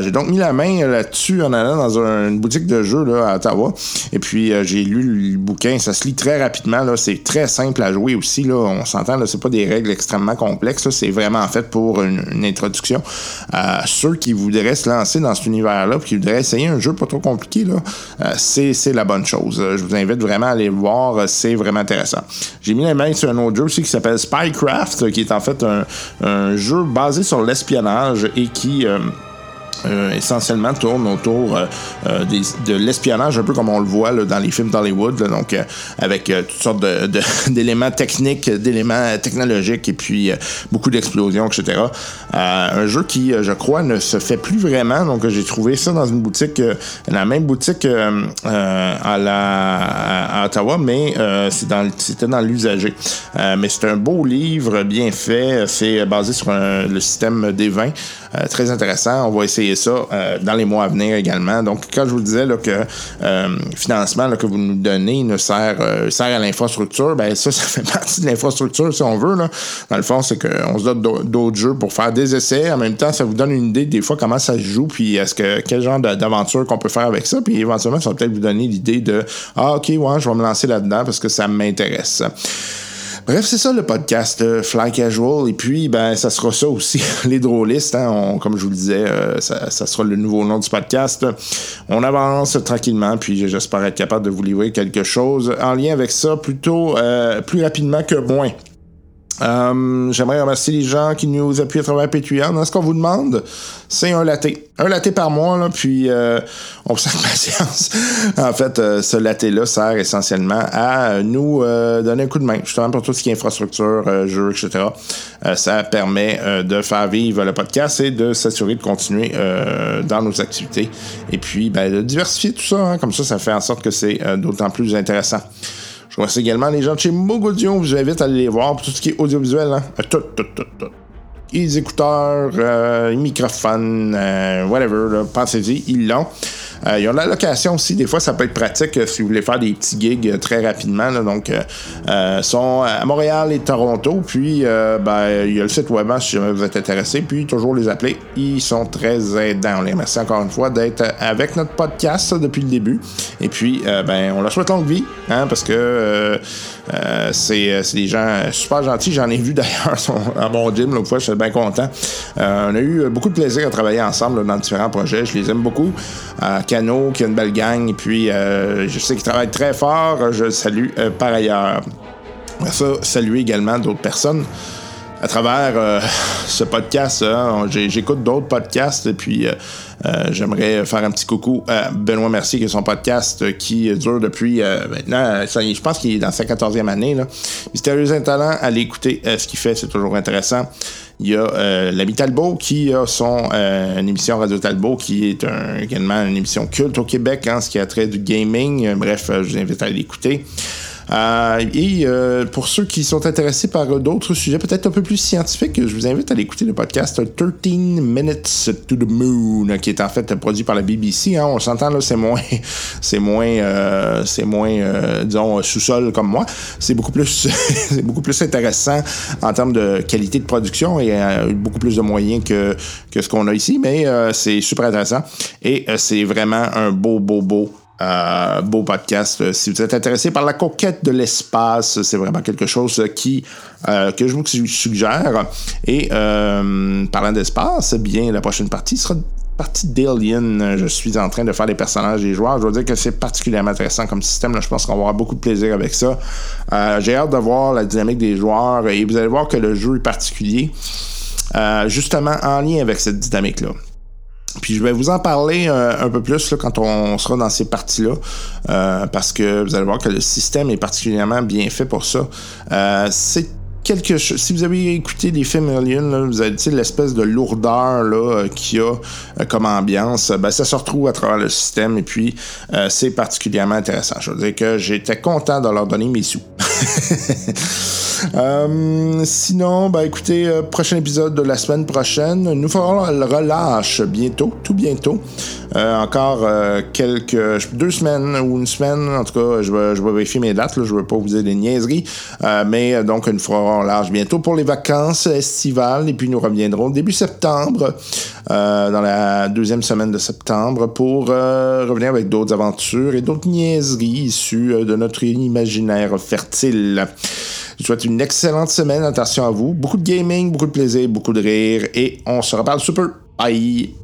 J'ai donc mis la main là-dessus en allant dans un- une boutique de jeux à Ottawa. Et puis, j'ai lu le bouquin. Ça se lit très rapidement. C'est très simple à jouer aussi. On s'entend, là, c'est pas des règles extrêmement complexes. C'est vraiment fait pour une, introduction. Euh, ceux qui voudraient se lancer dans cet univers-là, qui voudraient essayer un jeu pas trop compliqué, euh, c'est, la bonne chose. Euh, Je vous invite vraiment à aller le voir. Euh, C'est vraiment intéressant. J'ai mis la main sur un autre jeu aussi qui s'appelle Spycraft, qui est en fait un, jeu basé sur l'espionnage et qui... euh, essentiellement tourne autour euh, euh, de l'espionnage, un peu comme on le voit dans les films d'Hollywood, donc avec toutes sortes [laughs] d'éléments techniques, d'éléments technologiques et puis beaucoup d'explosions, etc. Un jeu qui, je crois, ne se fait plus vraiment. Donc j'ai trouvé ça dans une boutique, la même boutique à, la, Ottawa, mais c'était dans l'usager. Mais c'est un beau livre, bien fait. C'est basé sur le système des vins. Très intéressant. On va essayer ça euh, dans les mois à venir également. Donc, quand je vous disais là, que euh, financement que vous nous donnez ne sert, euh, sert à l'infrastructure, ben ça, [laughs] ça fait partie de l'infrastructure si on veut. Là. Dans le fond, c'est qu'on se donne d'au- d'autres jeux pour faire des essais. En même temps, ça vous donne une idée des fois comment ça se joue, puis est-ce que quel genre d'aventure qu'on peut faire avec ça. Puis éventuellement, ça va peut-être vous donner l'idée de Ah, ok, ouais, je vais me lancer là-dedans parce que ça m'intéresse. Bref, c'est ça le podcast euh, Fly Casual. Et puis, ben, ça sera ça aussi, [laughs] les drôlistes. Hein, comme je vous le disais, euh, ça, ça sera le nouveau nom du podcast. On avance tranquillement, puis j'espère être capable de vous livrer quelque chose en lien avec ça, plutôt euh, plus rapidement que moins. Euh, J'aimerais remercier les gens qui nous appuient à travers Patreon. Hein, Ce qu'on vous demande, c'est un latte. Un latte par mois, là, puis euh, on [laughs] vous sert patience. en fait, euh, ce latte-là sert essentiellement à nous euh, donner un coup de main, justement pour tout ce qui est infrastructure, jeux, etc. Ça permet de faire vivre le podcast et de s'assurer de continuer dans nos activités. Et puis, ben, de diversifier tout ça. hein. comme ça, ça fait en sorte que c'est d'autant plus intéressant. Je remercie également les gens de chez Mogodio. Je vous invite à aller les voir pour tout ce qui est audiovisuel. Hein. Euh, Tout, tout, tout, tout. Les écouteurs, euh, les microphones, euh, whatever, pensez-y, ils l'ont. Euh, ils ont de la location aussi. Des fois, ça peut être pratique euh, si vous voulez faire des petits gigs euh, très rapidement. donc, euh, euh, sont à Montréal et Toronto. Puis, ben, il y a le site web hein, si jamais vous êtes intéressé. Puis, toujours les appeler. Ils sont très aidants. On les remercie encore une fois d'être avec notre podcast depuis le début. Et puis, ben, on leur souhaite longue vie, hein, parce que euh, euh, c'est euh, des gens super gentils. J'en ai vu d'ailleurs [laughs] à mon gym l'autre fois. Je suis bien content. Euh, on a eu beaucoup de plaisir à travailler ensemble dans différents projets. Je les aime beaucoup. Euh, Cano, qui a une belle gang. Et puis, euh, je sais qu'ils travaillent très fort. Je salue euh, par ailleurs. Ça, saluer également d'autres personnes à travers euh, [laughs] ce podcast. hein. J'écoute d'autres podcasts et puis euh, euh, j'aimerais faire un petit coucou à Benoît Mercier qui est son podcast euh, qui dure depuis euh, maintenant, je pense qu'il est dans sa 14e année. Là. Mystérieux Talent, allez écouter euh, ce qu'il fait, c'est toujours intéressant. Il y a euh, l'ami Talbot qui a son euh, une émission Radio Talbot qui est un- également une émission culte au Québec, hein, ce qui a trait du gaming. Euh, Bref, euh, je vous invite à l'écouter. Euh, et euh, pour ceux qui sont intéressés par d'autres sujets peut-être un peu plus scientifiques, je vous invite à aller écouter le podcast 13 Minutes to the Moon, qui est en fait produit par la BBC. hein. On s'entend là, c'est moins, [laughs] c'est moins, euh, c'est moins, disons sous-sol comme moi. C'est beaucoup plus, [laughs] c'est beaucoup plus intéressant en termes de qualité de production et beaucoup plus de moyens que que ce qu'on a ici, mais euh, c'est super intéressant et c'est vraiment un beau, beau, beau euh, beau podcast. Euh, Si vous êtes intéressé par la conquête de l'espace, c'est vraiment quelque chose qui euh, que je vous suggère. Et euh, parlant d'espace, eh bien la prochaine partie sera partie d'Alien. Je suis en train de faire les personnages des joueurs. Je dois dire que c'est particulièrement intéressant comme système. Là. Je pense qu'on va avoir beaucoup de plaisir avec ça. Euh, J'ai hâte de voir la dynamique des joueurs et vous allez voir que le jeu est particulier. euh, justement en lien avec cette dynamique-là. Puis je vais vous en parler euh, un peu plus là, quand on sera dans ces parties-là, euh, parce que vous allez voir que le système est particulièrement bien fait pour ça. Euh, c'est quelque chose. Si vous avez écouté des films Alien, vous avez l'espèce de lourdeur euh, qu'il y a euh, comme ambiance, ben, ça se retrouve à travers le système et puis euh, c'est particulièrement intéressant. Je veux dire que j'étais content de leur donner mes sous. [laughs] Euh, sinon, ben écoutez, euh, prochain épisode de la semaine prochaine. Nous ferons le relâche bientôt, tout bientôt. Euh, encore euh, quelques deux semaines ou une semaine, en tout cas, je vais, vérifier mes dates, je ne veux pas vous dire des niaiseries. Euh, mais euh, donc, large bientôt pour les vacances estivales et puis nous reviendrons début septembre, euh, dans la deuxième semaine de septembre, pour euh, revenir avec d'autres aventures et d'autres niaiseries issues euh, de notre imaginaire fertile. Je vous souhaite une excellente semaine. Attention à vous. Beaucoup de gaming, beaucoup de plaisir, beaucoup de rire. Et on se reparle super. Bye!